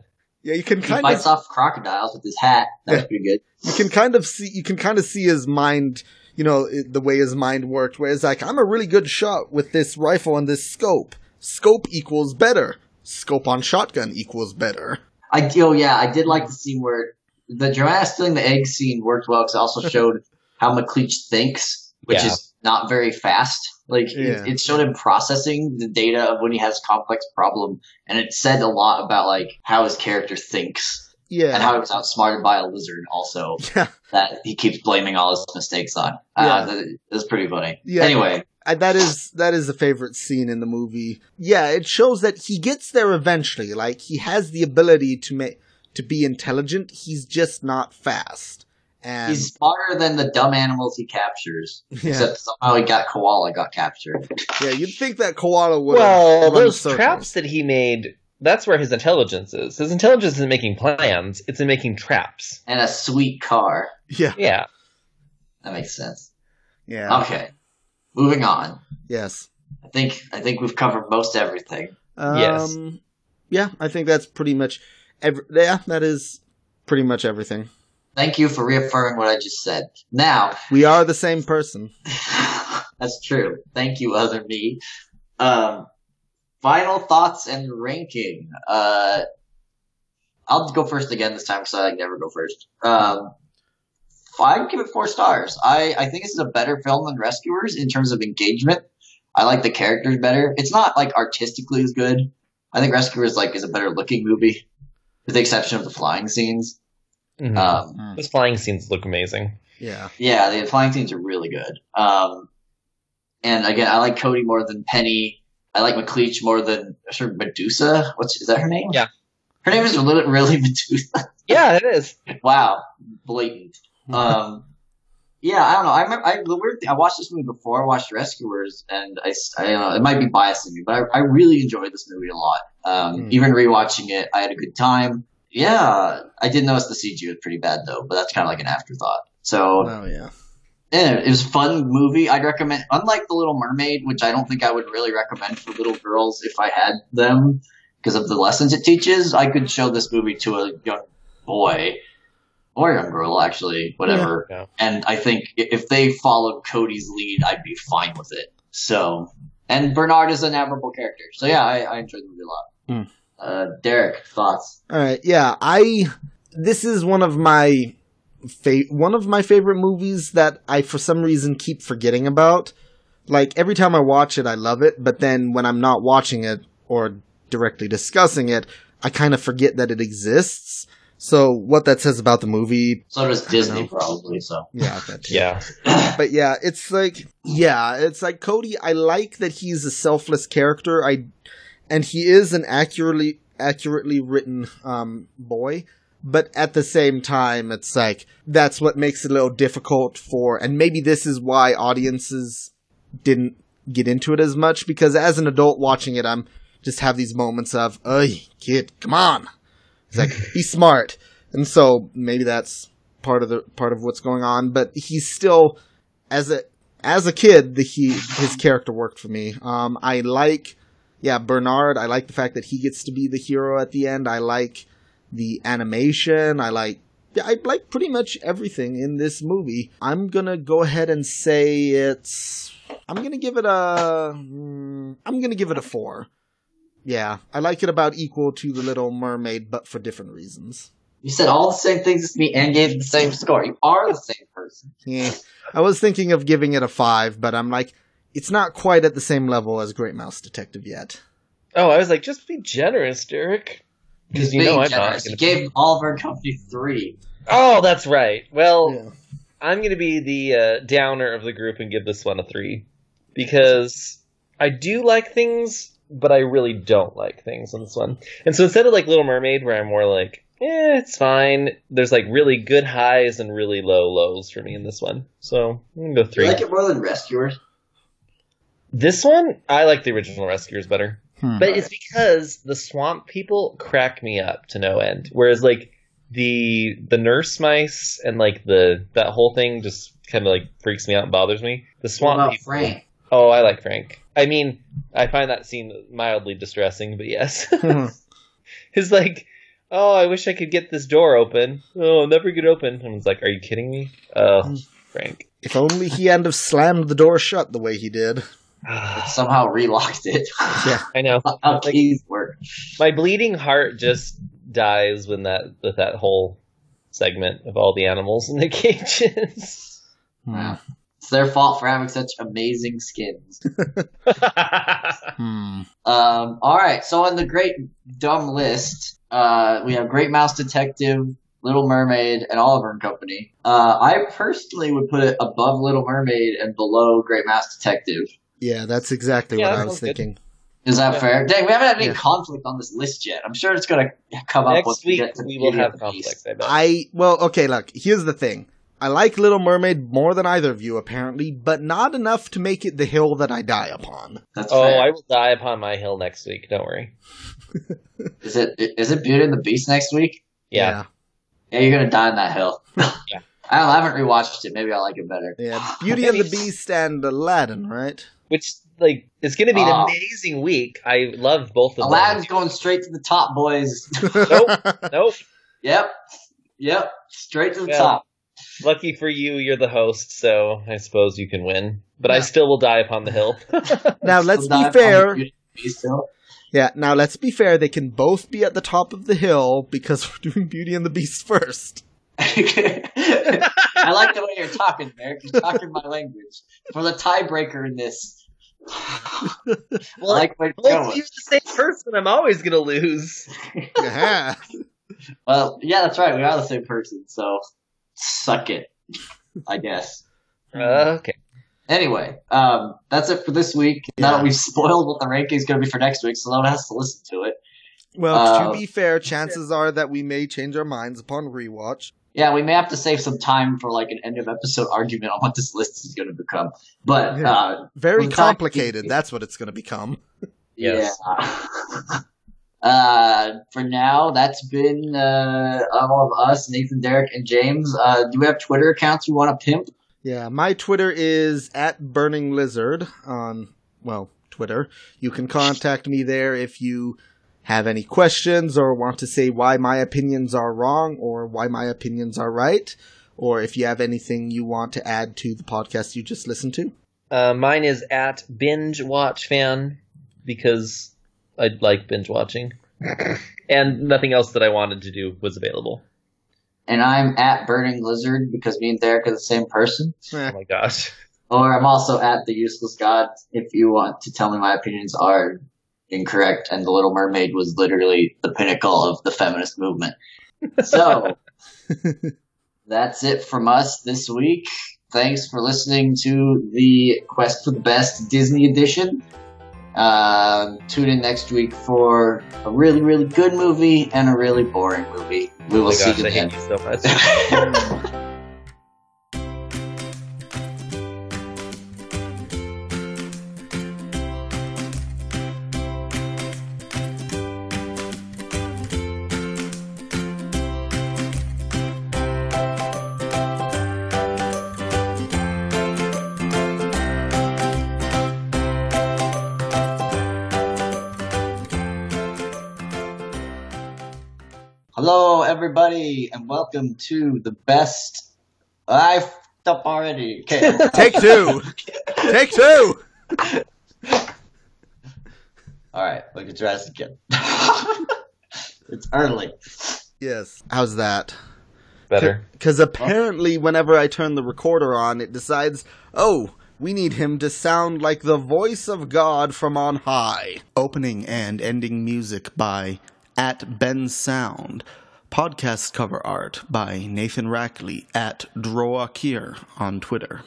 Yeah, you can He kind fights of off crocodiles with his hat. That was pretty good. <laughs> you can kind of see you can kind of see his mind you know the way his mind worked where it's like i'm a really good shot with this rifle and this scope scope equals better scope on shotgun equals better I oh yeah, I did like the scene where the Joanna stealing the egg scene worked well because it also <laughs> showed how McLeach thinks, which Yeah. is not very fast. Like Yeah. it, it showed him processing the data of when he has a complex problem, and it said a lot about like how his character thinks Yeah, and how he was outsmarted by a lizard. Also, <laughs> yeah that he keeps blaming all his mistakes on. Uh, Yeah. that is pretty funny. Yeah. Anyway, I, that is that is a favorite scene in the movie yeah it shows that he gets there eventually like he has the ability to make to be intelligent he's just not fast and he's smarter than the dumb animals he captures. <laughs> yeah, Except somehow he got koala got captured. yeah you'd think that koala would Well, those circles. traps that he made that's where his intelligence is. His intelligence isn't making plans; it's in making traps. And a sweet car. Yeah. Yeah, That makes sense. Yeah. Okay. Moving on. Yes. I think I think we've covered most everything. Um, Yes. Yeah, I think that's pretty much. Every, yeah, that is pretty much everything. Thank you for reaffirming what I just said. Now, We are the same person. <laughs> that's true. Thank you, other me. Um, final thoughts and ranking. Uh, I'll go first again this time because I like never go first. Um, I'd give it four stars. I, I think this is a better film than Rescuers in terms of engagement. I like the characters better. It's not like artistically as good. I think Rescuers like is a better looking movie, with the exception of the flying scenes. Mhm. Um, those flying scenes look amazing. Yeah. yeah, the flying scenes are really good. Um, and again, I like Cody more than Penny. I like McLeach more than sort of Medusa. What's is that her name? Yeah. her name is really, really <laughs> Medusa. Yeah, it is. wow, blatant. <laughs> Um, yeah, I don't know. I remember I, the weird thing. I watched this movie before I watched Rescuers, and I, I don't know. It might be biasing me, but I, I really enjoyed this movie a lot. Um, Hmm. Even rewatching it, I had a good time. Yeah, I did notice the CG was pretty bad though, but that's kind of like an afterthought. So Oh yeah. yeah, it was a fun movie. I'd recommend, unlike The Little Mermaid, which I don't think I would really recommend for little girls if I had them because of the lessons it teaches. I could show this movie to a young boy or young girl, actually, whatever. Yeah. And I think if they followed Cody's lead, I'd be fine with it. So, and Bernard is an admirable character. So yeah, I, I enjoyed the movie a lot. Hmm. Uh, Derek, thoughts? All right. Yeah. I. This is one of my. Fa- one of my favorite movies that I, for some reason, keep forgetting about. Like every time I watch it, I love it, but then when I'm not watching it or directly discussing it, I kind of forget that it exists. So what that says about the movie, So does Disney, know. probably. So yeah, that too. Yeah. <laughs> but yeah, it's like yeah, it's like Cody. I like that he's a selfless character. I and he is an accurately accurately written um, boy. But at the same time, it's like that's what makes it a little difficult for, and maybe this is why audiences didn't get into it as much because as an adult watching it, I'm just have these moments of, "Hey, kid, come on!" It's like <laughs> be smart, and so maybe that's part of the part of what's going on. But he's still as a as a kid, the he his character worked for me. Um, I like, yeah, Bernard. I like the fact that he gets to be the hero at the end. I like the animation. I like. Yeah, I like pretty much everything in this movie. I'm gonna go ahead and say it's. I'm gonna give it a. mm, I'm gonna give it a four. Yeah, I like it about equal to the Little Mermaid, but for different reasons. you said all the same things as me and gave the same score. You are the same person. Yeah. I was thinking of giving it a five, but I'm like, it's not quite at the same level as Great Mouse Detective yet. Oh, I was like, just be generous, Derek. Because you Being know I'm generous. not. You Gonna... gave Oliver and Company three. Oh, that's right. Well, Yeah. I'm going to be the uh, downer of the group and give this one a three because I do like things, but I really don't like things in this one. And so instead of like Little Mermaid, where I'm more like, eh, it's fine. There's like really good highs and really low lows for me in this one. So I'm gonna go Do three. you like it more than Rescuers? This one, I like the original Rescuers better. Hmm. But it's because the swamp people crack me up to no end. Whereas like the the nurse mice and like the that whole thing just kind of like freaks me out and bothers me. The What swamp about people. Frank? Oh, I like Frank. I mean, I find that scene mildly distressing, but yes. Mm-hmm. <laughs> His like, oh, I wish I could get this door open. Oh, I'll never get open. And it's like, are you kidding me? Oh, mm. Frank. if only he hadn't have slammed the door shut the way he did. <sighs> Somehow relocked it. Yeah. <laughs> I know. <laughs> How keys work. My bleeding heart just dies when that with that whole segment of all the animals in the cages. Yeah. It's their fault for having such amazing skins. <laughs> Hmm. Um, all right, so on the great dumb list, uh, we have Great Mouse Detective, Little Mermaid, and Oliver and Company. Uh, I personally would put it above Little Mermaid and below Great Mouse Detective. Yeah, that's exactly Yeah, what that I was sounds good. thinking. Is that Yeah. fair? Dang, we haven't had any Yeah. conflict on this list yet. I'm sure it's going to come up once Next we week get to we will have and the Beast. conflict. I. I well, okay, look, here's the thing. I like Little Mermaid more than either of you, apparently, but not enough to make it the hill that I die upon. That's Oh, fair. I will die upon my hill next week. Don't worry. <laughs> Is it is it Beauty and the Beast next week? Yeah. Yeah, you're gonna die on that hill. <laughs> Yeah. I don't know, I haven't rewatched it. Maybe I like it better. Yeah, yeah. <sighs> Beauty and the Beast and Aladdin, right? Which like it's going to be an Oh. amazing week. I love both of them. Aladdin's going straight to the top, boys. nope. <laughs> Nope. yep, yep, straight to the Yeah. top. Lucky for you, you're the host, so I suppose you can win. But I still will die upon the hill. <laughs> <laughs> now let's be fair. Beauty and the Beast hill. Yeah, now let's be fair. They can both be at the top of the hill because <laughs> we're doing Beauty and the Beast first. I like the way you're talking, Merrick. You're talking my language. For the tiebreaker in this. I like where well, going. if you're the same person, I'm always going to lose. Yeah. Well, yeah, that's right. We are the same person, so suck it. I guess. <laughs> Uh, okay. Anyway, um, that's it for this week. Now that we've <laughs> spoiled what the ranking is going to be for next week, so no one has to listen to it. Well, Uh, to be fair, chances are that we may change our minds upon rewatch. Yeah, we may have to save some time for like an end of episode argument on what this list is going to become. But Yeah. uh, Very Well, the complicated. That's what it's going to become. <laughs> Yes. yeah. Uh, for now, that's been uh, all of us, Nathan, Derek, and James. Uh, do we have Twitter accounts we want to pimp? Yeah, my Twitter is at Burning Lizard on, well, Twitter. You can contact me there if you have any questions or want to say why my opinions are wrong or why my opinions are right, or if you have anything you want to add to the podcast you just listened to. Uh, mine is at binge watch fan because I like binge watching, <laughs> and nothing else that I wanted to do was available. And I'm at Burning Lizard because me and Derek are the same person. Oh my gosh. Or I'm also at the Useless God if you want to tell me my opinions are incorrect and The Little Mermaid was literally the pinnacle of the feminist movement. So <laughs> that's it from us this week. Thanks for listening to the Quest for the Best Disney edition. Uh, tune in next week for a really, really good movie and a really boring movie. We Oh will my see gosh, you then. you so much. <laughs> <laughs> everybody, and welcome to the best. I f***ed up already. Okay. <laughs> Take two! Take two! All right, we can try this again. <laughs> it's early. Yes. How's that? Better. Because apparently, whenever I turn the recorder on, it decides, oh, we need him to sound like the voice of God from on high. Opening and ending music by at Bensound. Podcast cover art by Nathan Rackley at Droakir on Twitter.